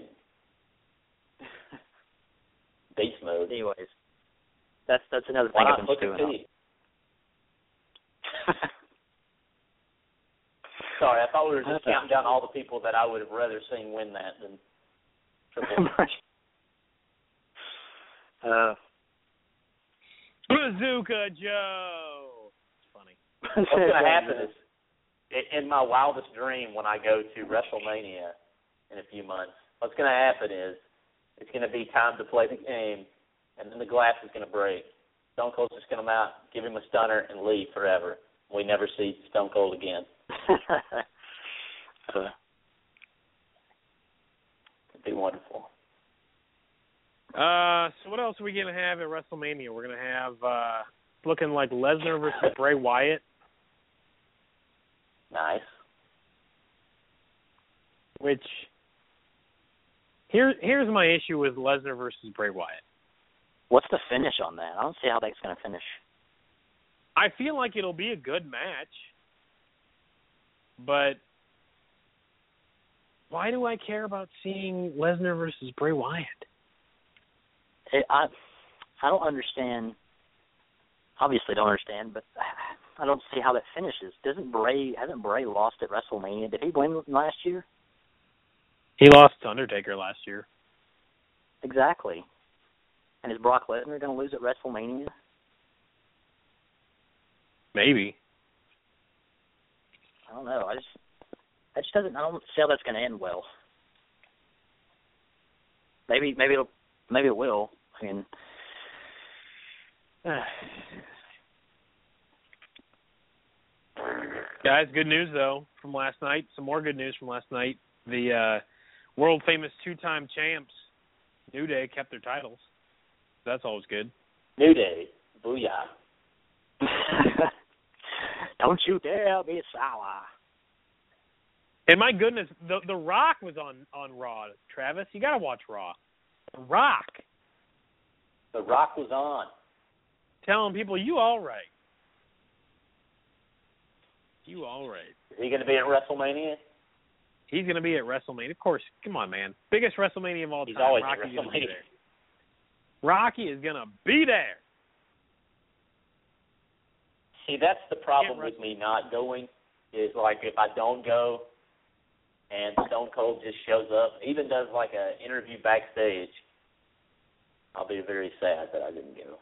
Beast mode. Anyways, that's that's another Why thing not I've been stewing T? Sorry, I thought we were just counting down all the people that I would have rather seen win that than Triple (laughs) H. uh, Bazooka Joe. It's funny. What's going (laughs) to happen is, in my wildest dream, when I go to WrestleMania in a few months, what's going to happen is, it's going to be time to play the game, and then the glass is going to break. Stone Cold's just going to come out, give him a stunner, and leave forever. We never see Stone Cold again. uh, (laughs) It'd be wonderful. Uh, so what else are we gonna have at WrestleMania? We're gonna have uh, looking like Lesnar versus Bray Wyatt, Nice. which here here's my issue with Lesnar versus Bray Wyatt. what's the finish on that? I don't see how that's going to finish. I feel like it'll be a good match, but why do I care about seeing Lesnar versus Bray Wyatt? It, I I don't understand. Obviously, don't understand, but I don't see how that finishes. Doesn't Bray hasn't Bray lost at WrestleMania? Did he win last year? He lost to Undertaker last year. Exactly. And is Brock Lesnar going to lose at WrestleMania? Maybe. I don't know. I just that just doesn't. I don't see how that's going to end well. Maybe maybe it'll maybe it will. I mean, (sighs) Guys, good news though from last night. Some more good news from last night. The uh world famous two time champs, New Day, kept their titles. That's always good. New Day. Booyah. (laughs) don't you dare be sour. And my goodness, the the Rock was on on Raw. Travis, you gotta watch Raw. The Rock The Rock was on. telling people you all right. You all right. Is he going to be at WrestleMania? He's gonna be at WrestleMania. Of course, come on, man. Biggest WrestleMania of all He's time. always at Rocky's gonna be WrestleMania. there. Rocky is gonna be there. See, that's the problem with me not going. Is like if I don't go, and Stone Cold just shows up, even does like an interview backstage, I'll be very sad that I didn't go.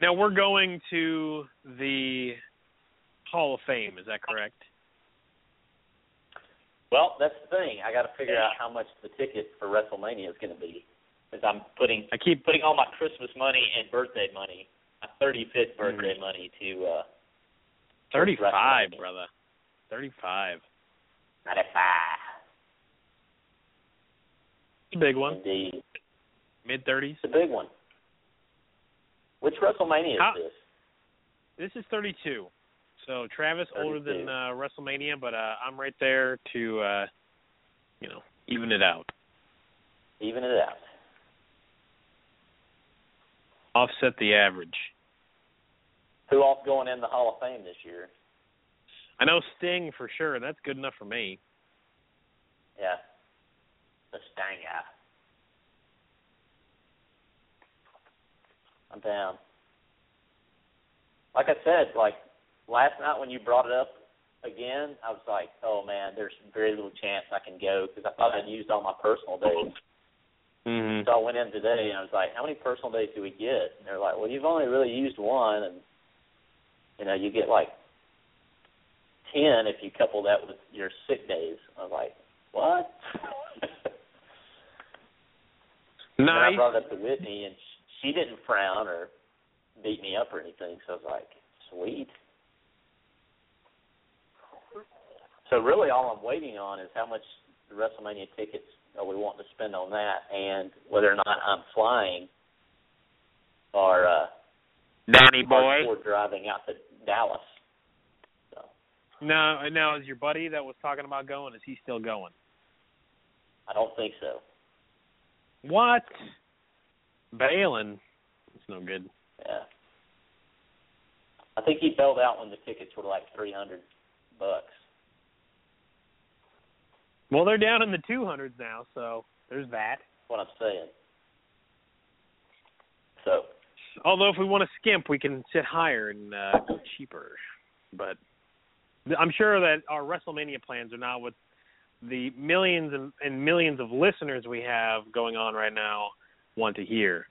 Now we're going to the Hall of Fame. Is that correct? Well, that's the thing. I got to figure out how much the ticket for WrestleMania is going to be, because I'm putting I keep putting all my Christmas money and birthday money, my 35th Mm-hmm. birthday money to uh thirty-five, WrestleMania. brother. Thirty-five. 95. It's a big one. Indeed, Mid thirties. it's a big one. Which WrestleMania is How- this? This is thirty-two. So Travis older than uh, WrestleMania, but uh, I'm right there to, uh, you know, even it out, Even it out. offset the average. Who else going in the Hall of Fame this year? I know Sting for sure. That's good enough for me. Yeah. The Stanger. I'm down. Like I said, like last night when you brought it up again, I was like, oh man, there's very little chance I can go because I thought I'd used all my personal days. Mm-hmm. So I went in today and I was like, how many personal days do we get? And they're like, well, you've only really used one, and you know, you get like ten if you couple that with your sick days. I was like, what? (laughs) nice. And I brought it up to Whitney, and she didn't frown or beat me up or anything. So I was like, sweet. So really, all I'm waiting on is how much the WrestleMania tickets are we wanting to spend on that, and whether or not I'm flying or uh, Danny hardcore driving out to Dallas. So No, now is your buddy that was talking about going? Is he still going? I don't think so. What? Bailing. It's no good. Yeah. I think he bailed out when the tickets were like three hundred bucks. Well, they're down in the two hundreds now, so there's that. What I'm saying. So Although if we want to skimp, we can sit higher and uh, go cheaper. But I'm sure that our WrestleMania plans are not what the millions and, and millions of listeners we have going on right now want to hear.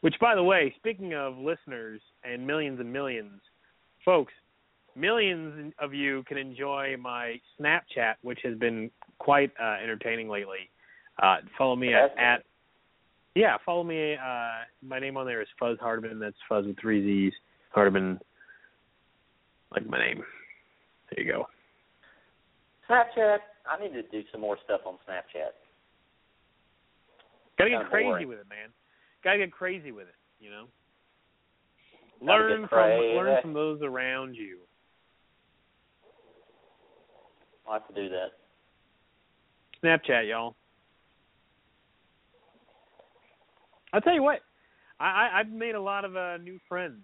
Which, by the way, speaking of listeners and millions and millions, folks, millions of you can enjoy my Snapchat, which has been quite uh, entertaining lately. Uh, follow me at, at Yeah, follow me. Uh, my name on there is Fuzz Hardman. That's Fuzz with three Z's. Hardman, like my name. There you go. Snapchat. I need to do some more stuff on Snapchat. Gotta get crazy boring. with it, man. Gotta get crazy with it. You know. Learn from learn from those around you. I'll have to do that. Snapchat, y'all. I'll tell you what, I, I I've made a lot of uh, new friends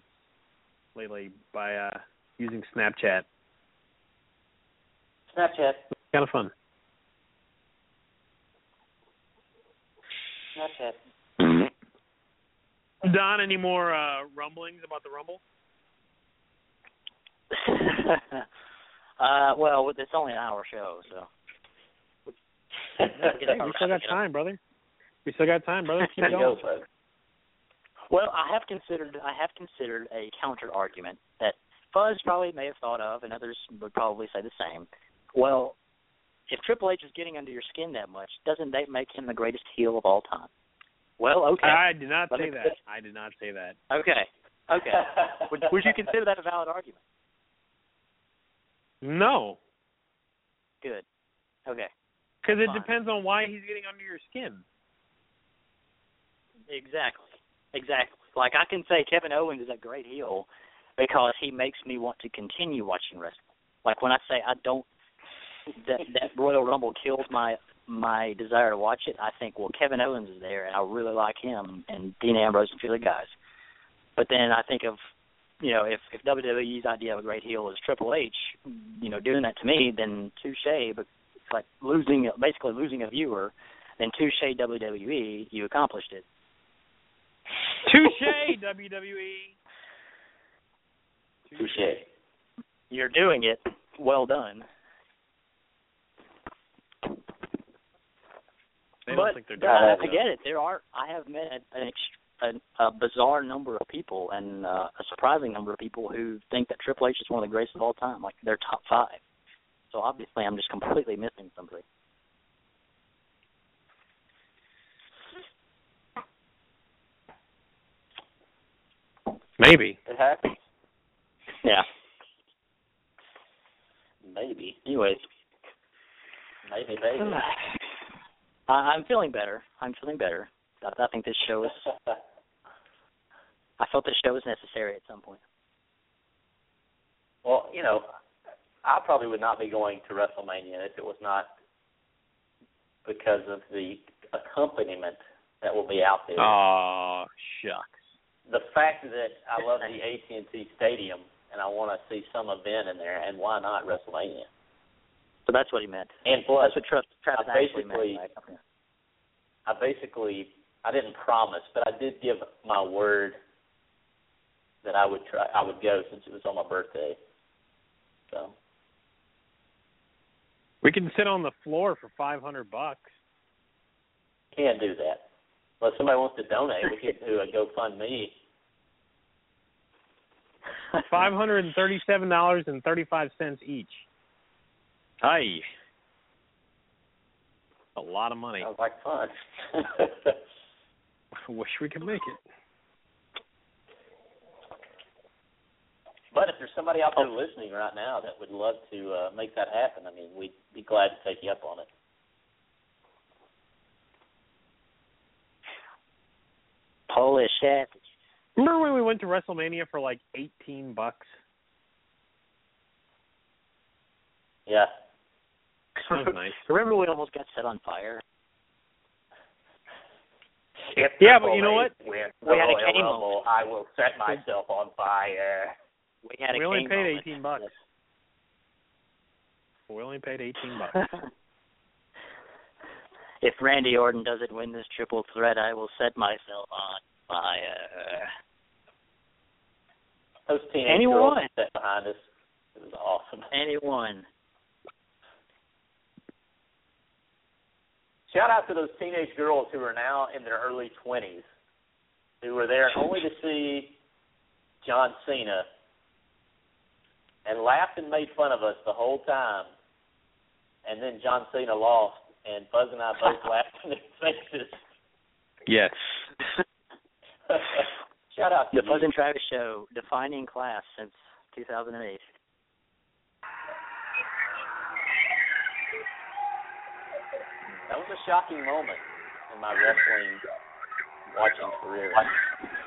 lately by uh using Snapchat. Snapchat. Kind of fun. Snapchat. Don, any more uh rumblings about the Rumble? (laughs) uh, well, it's only an hour show, so. (laughs) Hey, we still got time, brother. We still got time, brother. Keep There you go, going. Well, I have considered I have considered a counter argument that Fuzz probably may have thought of, and others would probably say the same. Well, if Triple H is getting under your skin that much, doesn't that make him the greatest heel of all time? Well, okay, I did not Let say that. I did not say that. okay, okay. (laughs) would, would you consider that a valid argument? No, Good. Okay. because it depends on why he's getting under your skin. Exactly. Exactly. Like I can say Kevin Owens is a great heel because he makes me want to continue watching wrestling. Like when I say I don't that that Royal Rumble kills my my desire to watch it, I think, well Kevin Owens is there and I really like him and Dean Ambrose and a few other guys. But then I think of you know, if if WWE's idea of a great heel is Triple H, you know, doing that to me, then touche, but it's like losing basically losing a viewer, then touche WWE, you accomplished it. Touche, (laughs) WWE. Touche. You're doing it. Well done. They but don't think they're doing uh. I get it. There are. I have met an ext- an, a bizarre number of people and uh, a surprising number of people who think that Triple H is one of the greatest of all time. Like they're top five. So obviously, I'm just completely missing something. Maybe. It happens. Yeah. Maybe. Anyways, Maybe. Maybe. (sighs) I, I'm feeling better. I'm feeling better. I, I think this show is. (laughs) I felt this show was necessary at some point. well, you know, I probably would not be going to WrestleMania if it was not because of the accompaniment that will be out there. Oh shucks. the fact that I (laughs) love the AT&T Stadium and I want to see some event in there, and why not WrestleMania? So that's what he meant. And plus, That's what Tra- Travis I actually meant. basically- by. I basically I didn't promise, but I did give my word that I would try I would go since it was on my birthday. So We can sit on the floor for five hundred bucks. can't do that. Unless somebody wants to donate, we could do a GoFundMe. (laughs) (laughs) Five hundred and thirty-seven dollars and thirty-five cents each. Hi. A lot of money. Sounds like fun. (laughs) Wish we could make it. But if there's somebody out there listening right now that would love to uh, make that happen, I mean, we'd be glad to take you up on it. Polish savage. Remember when we went to WrestleMania for like eighteen bucks? Yeah. That was nice. (laughs) Remember we almost got set on fire? If Yeah, but you know what? wins We the had a Royal Kane I will set myself on fire. We had a We only Kane paid moment. eighteen bucks. We only paid eighteen (laughs) bucks. if Randy Orton doesn't win this triple threat, I will set myself on fire. Those teenage Anyone. girls that sat behind us. It was awesome. Anyone. Shout out to those teenage girls who are now in their early twenties, who were there only to see John Cena and laughed and made fun of us the whole time. And then John Cena lost, and Buzz and I both (laughs) laughed in their faces. yes. (laughs) Shout out to the Fuzz and Travis show, defining class since 2008. That was a shocking moment in my wrestling watching career. (laughs)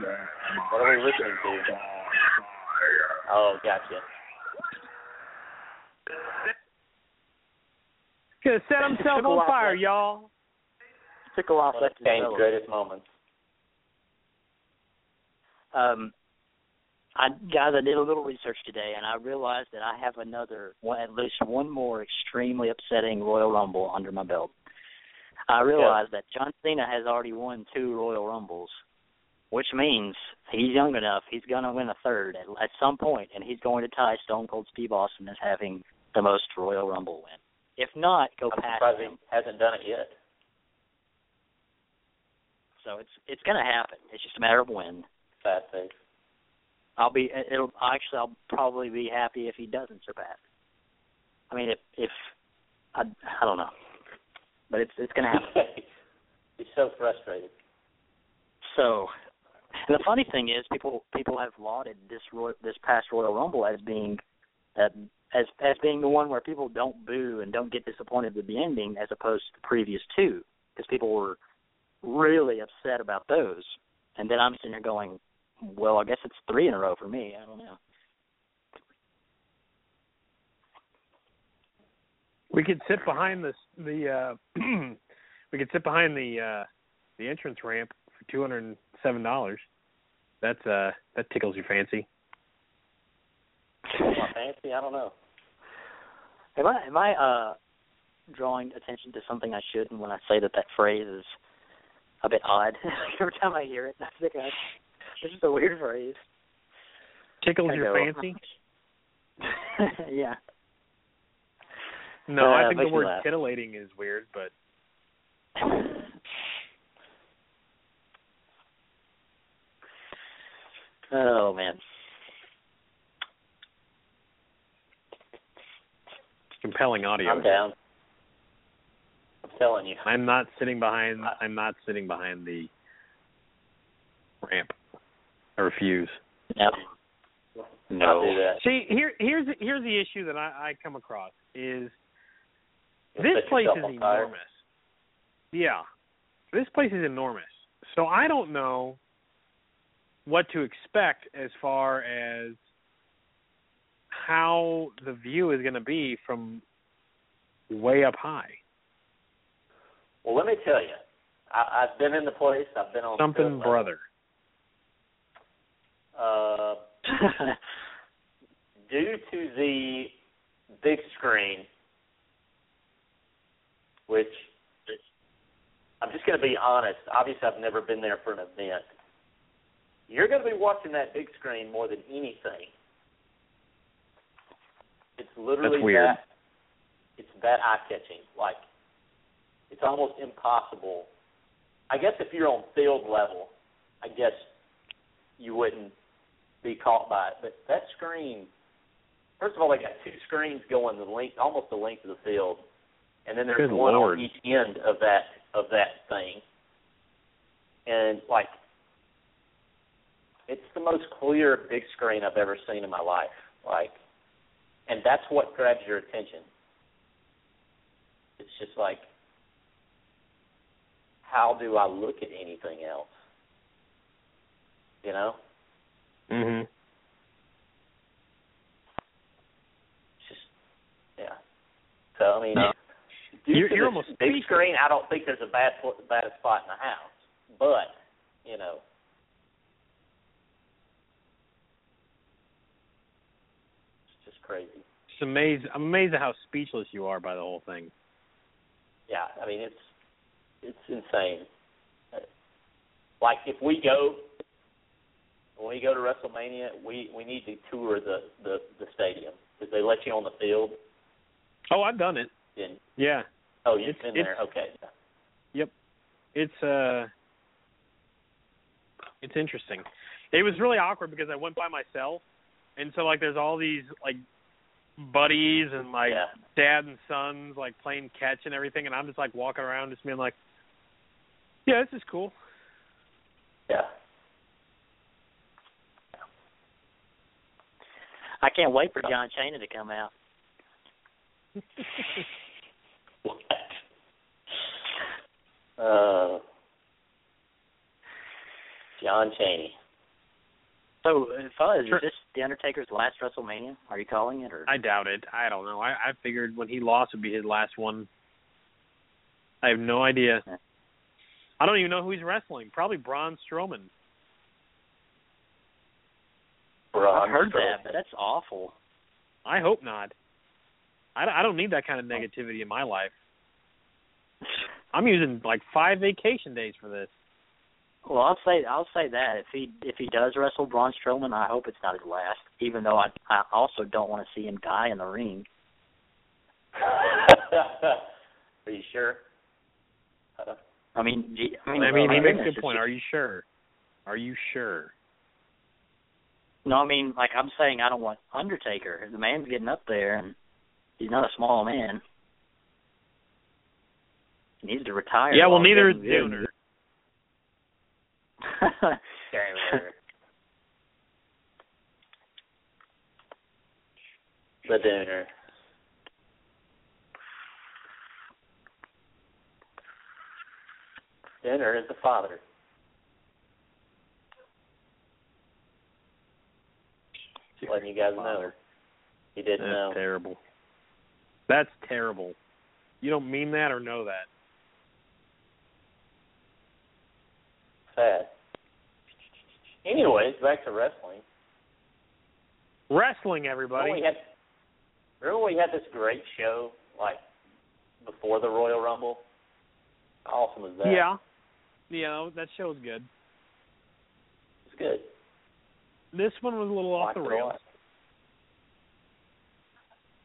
What are we listening to? Oh, gotcha. Gonna set himself on fire, less- y'all. Took a while One for of that to Kane's greatest moments. Um, I guys, I did a little research today, and I realized that I have another, one, at least one more extremely upsetting Royal Rumble under my belt. I realized that John Cena has already won two Royal Rumbles, which means he's young enough. He's going to win a third at, at some point, and he's going to tie Stone Cold Steve Austin as having the most Royal Rumble win. If not, go I'm past surprised him. he hasn't done it yet. So it's it's going to happen. It's just a matter of when. Sad thing. I'll be it'll actually I'll probably be happy if he doesn't surpass. I mean if if I I don't know. But it's it's gonna happen. (laughs) He's so frustrated. So and the funny thing is people people have lauded this Roy, this past Royal Rumble as being uh, as as being the one where people don't boo and don't get disappointed with the ending as opposed to the previous two because people were really upset about those. And then I'm sitting there going, well, I guess it's three in a row for me. I don't know. We could sit behind the the uh (clears throat) we could sit behind the uh the entrance ramp for two hundred and seven dollars. That's uh that tickles your fancy. My fancy, I don't know. Am I am I uh drawing attention to something I shouldn't when I say that that phrase is a bit odd? (laughs) Every time I hear it, I think I, this is a weird phrase. Tickles your fancy? (laughs) yeah. No, Uh, I think the word titillating is weird, but (laughs) Oh man. compelling audio. I'm down. I'm telling you. I'm not sitting behind I'm not sitting behind the ramp. I refuse. No. That. See, here here's here's the issue that I, I come across is this place is enormous. Yeah. This place is enormous. So I don't know what to expect as far as how the view is going to be from way up high. Well, let me tell you. I, I've been in the place. I've been on Something brother. Uh, (laughs) due to the big screen, which I'm just going to be honest. Obviously, I've never been there for an event. You're going to be watching that big screen more than anything. It's literally That's weird. that. It's that eye catching. Like it's almost impossible. I guess if you're on field level, I guess you wouldn't be caught by it. But that screen, first of all, they got two screens going the length, almost the length of the field, and then there's Good one Lord. on each end of that of that thing. And like, it's the most clear big screen I've ever seen in my life. Like, and that's what grabs your attention. It's just like, how do I look at anything else? You know? Mhm. Just yeah. So I mean, No. You're- you're almost big speaking. screen. I don't think there's a bad bad spot in the house, but you know, it's just crazy. It's amazing. I'm amazed at how speechless you are by the whole thing. Yeah, I mean it's it's insane. Like if we go when we go to WrestleMania, we we need to tour the the the stadium because they let you on the field. Oh, I've done it. And Yeah. oh, you've It's- been there. Okay. Yep. It's uh it's interesting. It was really awkward because I went by myself and so like there's all these like buddies and like yeah. dad and sons like playing catch and everything, and I'm just like walking around just being like, yeah, this is cool. Yeah. I can't wait for John Cheney to come out. What? (laughs) Uh, John Cheney. So, uh, Fuzz, Sure. is this the Undertaker's last WrestleMania? Are you calling it, or I doubt it. I don't know. I, I figured when he lost would be his last one. I have no idea. Yeah. I don't even know who he's wrestling. Probably Braun Strowman. Braun I've heard Strowman. that, but that's awful. I hope not. I, I don't need that kind of negativity in my life. (laughs) I'm using like five vacation days for this. Well, I'll say I'll say that if he if he does wrestle Braun Strowman, I hope it's not his last. Even though I I also don't want to see him die in the ring. (laughs) Are you sure? Uh, I mean, gee, I mean, I mean, he makes a good point. Are you sure? Are you sure? No, I mean, like I'm saying, I don't want Undertaker. The man's getting up there, and he's not a small man. He needs to retire. Yeah, well, neither is. Dooner. (laughs) The Dooner. Dooner is the father. Just letting you guys know. You didn't That's know. terrible. That's terrible. You don't mean that or know that. Sad. Anyways, back to wrestling. Wrestling, everybody. Remember we had remember we had this great show like before the Royal Rumble? How awesome was that? Yeah. Yeah, that show was good. It's good. This one was a little off the rails.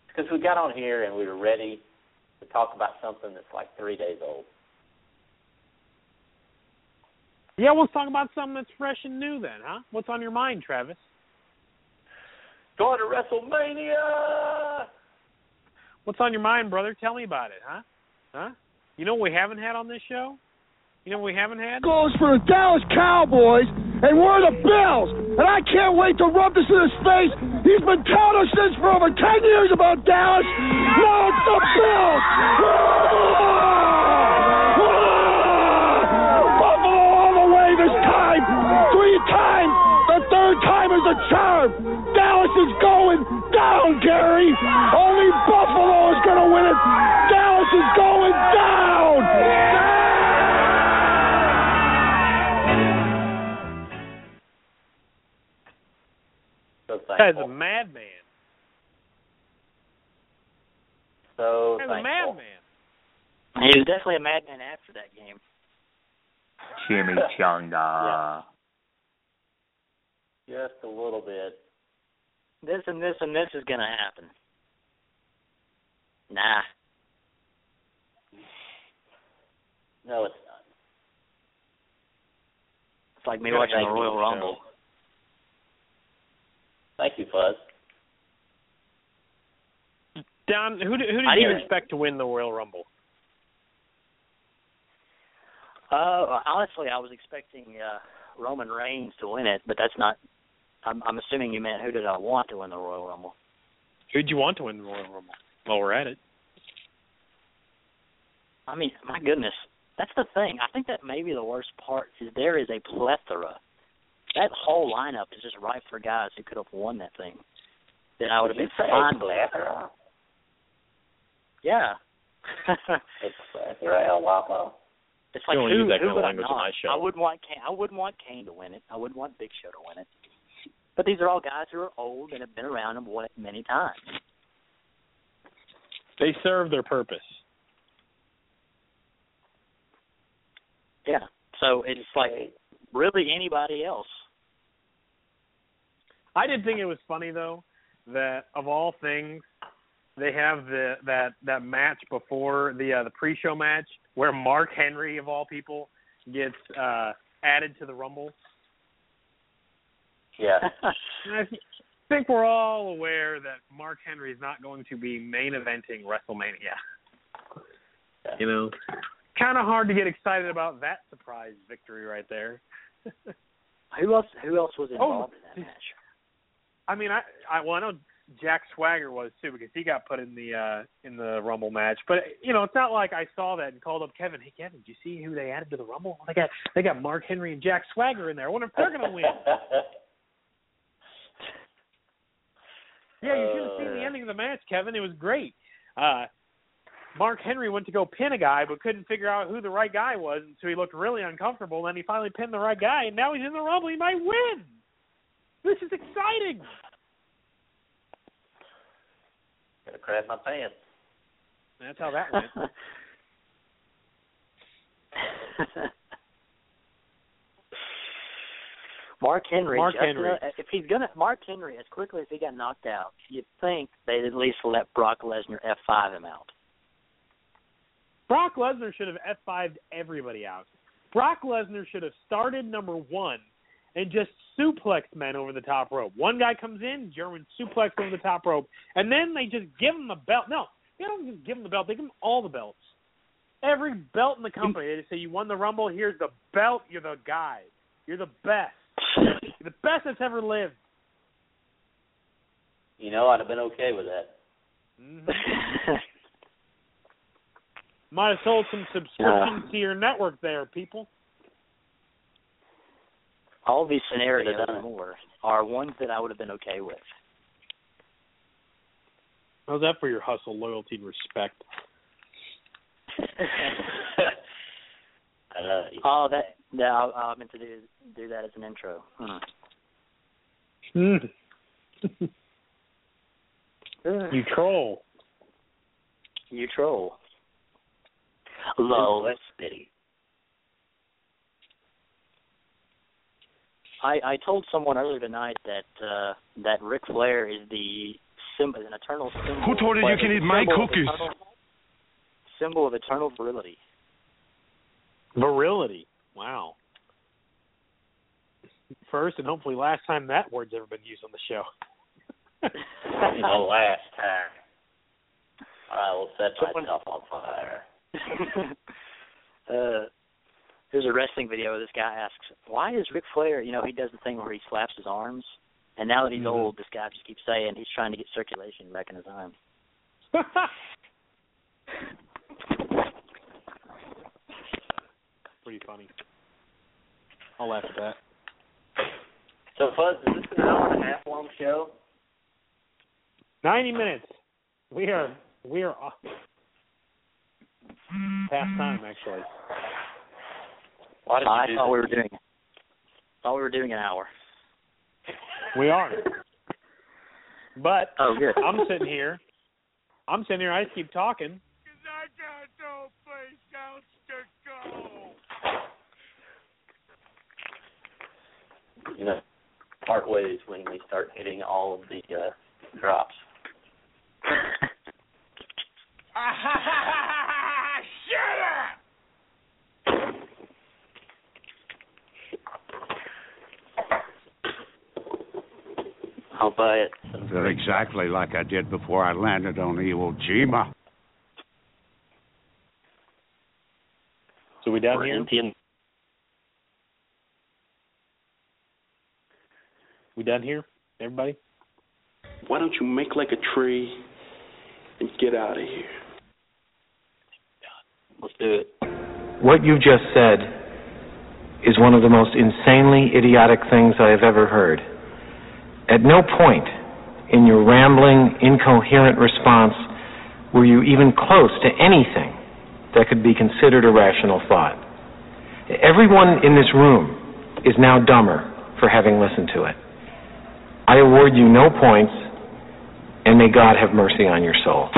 Because we got on here and we were ready to talk about something that's like three days old. Yeah, let's talk about something that's fresh and new then, huh? What's on your mind, Travis? Going to WrestleMania! What's on your mind, brother? Tell me about it, huh? Huh? You know what we haven't had on this show? You know what we haven't had? goes for the Dallas Cowboys, and we're the Bills. And I can't wait to rub this in his face. He's been telling us this for over 10 years about Dallas. Now it's the Bills. Is a charm. Dallas is going down, Gary. Only Buffalo is going to win it. Dallas is going down. So That a madman. So That guy's a madman. he was definitely a madman after that game. Jimmy (laughs) Chimichanga. Just a little bit. This and this and this is gonna happen. Nah. No, it's not. It's like me Gotta watching the Royal Rumble. show. Thank you, Fuzz. Don, who do, who did you expect to win the Royal Rumble? Uh, honestly, I was expecting uh, Roman Reigns to win it, but that's not. I'm, I'm assuming you meant who did I want to win the Royal Rumble? Who'd you want to win the Royal Rumble? Well, we're at it. I mean, my goodness, that's the thing. I think that may be the worst part is there is a plethora. That whole lineup is just ripe for guys who could have won that thing. Then I would have been you say fine with. plethora? Yeah. (laughs) It's plethora, El Guapo. It's like don't who, use that who kind of would I language on not? my show. I wouldn't want Kane. I wouldn't want Kane to win it. I wouldn't want Big Show to win it. But these are all guys who are old and have been around and won it many times. They serve their purpose. Yeah. So it's like really anybody else. I did think it was funny though that of all things they have the that that match before the uh, the pre-show match where Mark Henry of all people gets uh added to the Rumble. Yeah. (laughs) I, think we're all aware that Mark Henry is not going to be main eventing WrestleMania. You know, kind of hard to get excited about that surprise victory right there. (laughs) Who else? Who else was Oh, involved in that match? I mean, I, I well, I know Jack Swagger was too because he got put in the uh in the Rumble match. But you know, it's not like I saw that and called up Kevin. Hey, Kevin, did you see who they added to the Rumble? They got they got Mark Henry and Jack Swagger in there. I wonder if they're gonna win. (laughs) Yeah, you should have seen the Uh, ending of the match, Kevin. It was great. Uh Mark Henry went to go pin a guy but couldn't figure out who the right guy was, and so he looked really uncomfortable. Then he finally pinned the right guy, and now he's in the Rumble. He might win. This is exciting. Gotta crap my pants. That's how that went. (laughs) Mark Henry. Mark just, Henry. uh, if he's gonna Mark Henry, as quickly as he got knocked out, you'd think they'd at least let Brock Lesnar F five him out. Brock Lesnar should have F5'd everybody out. Brock Lesnar should have started number one and just suplexed men over the top rope. One guy comes in, German suplex over the top rope, and then they just give him the belt. No, they don't just give him the belt. They give him all the belts. Every belt in the company. They just say, you won the Rumble, here's the belt, you're the guy. You're the best. You're the best that's ever lived. You know, I'd have been okay with that. Mhm. (laughs) Might have sold some subscriptions to your network there, people. All these scenarios Could've done and more are ones that I would have been okay with. How's that for your hustle, loyalty, and respect? (laughs) uh, oh, that no, I, I meant to do do that as an intro. Hmm. (laughs) you troll. You troll. Low spitty. I I told someone earlier tonight that uh that Ric Flair is the symbol, an eternal symbol. Who told you you can eat my symbol of cookies? eternal- Symbol of eternal virility. Virility. Wow. First and hopefully last time that word's ever been used on the show. (laughs) the last time. I will set Someone- myself on fire. (laughs) uh, there's a wrestling video where this guy asks, "Why is Ric Flair? You know, he does the thing where he slaps his arms, and now that he's Mhm. old, this guy just keeps saying he's trying to get circulation back in his arms." (laughs) Pretty funny. I'll laugh at that. So, Fuzz, is this an hour and a half long show? Ninety minutes. We are we are off. past time actually. Why did I thought this? we were doing. Thought we were doing an hour. We are. But Oh, good. I'm sitting here. I'm sitting here. I just keep talking. You know, part ways when we start hitting all of the uh, drops. (laughs) I'll buy it. Feel exactly like I did before I landed on Iwo Jima. So we down We're here? emptying- We done here? Everybody? Why don't you make like a tree and get out of here? Let's do it. What you've just said is one of the most insanely idiotic things I have ever heard. At no point in your rambling, incoherent response were you even close to anything that could be considered a rational thought. Everyone in this room is now dumber for having listened to it. I award you no points, and may God have mercy on your soul.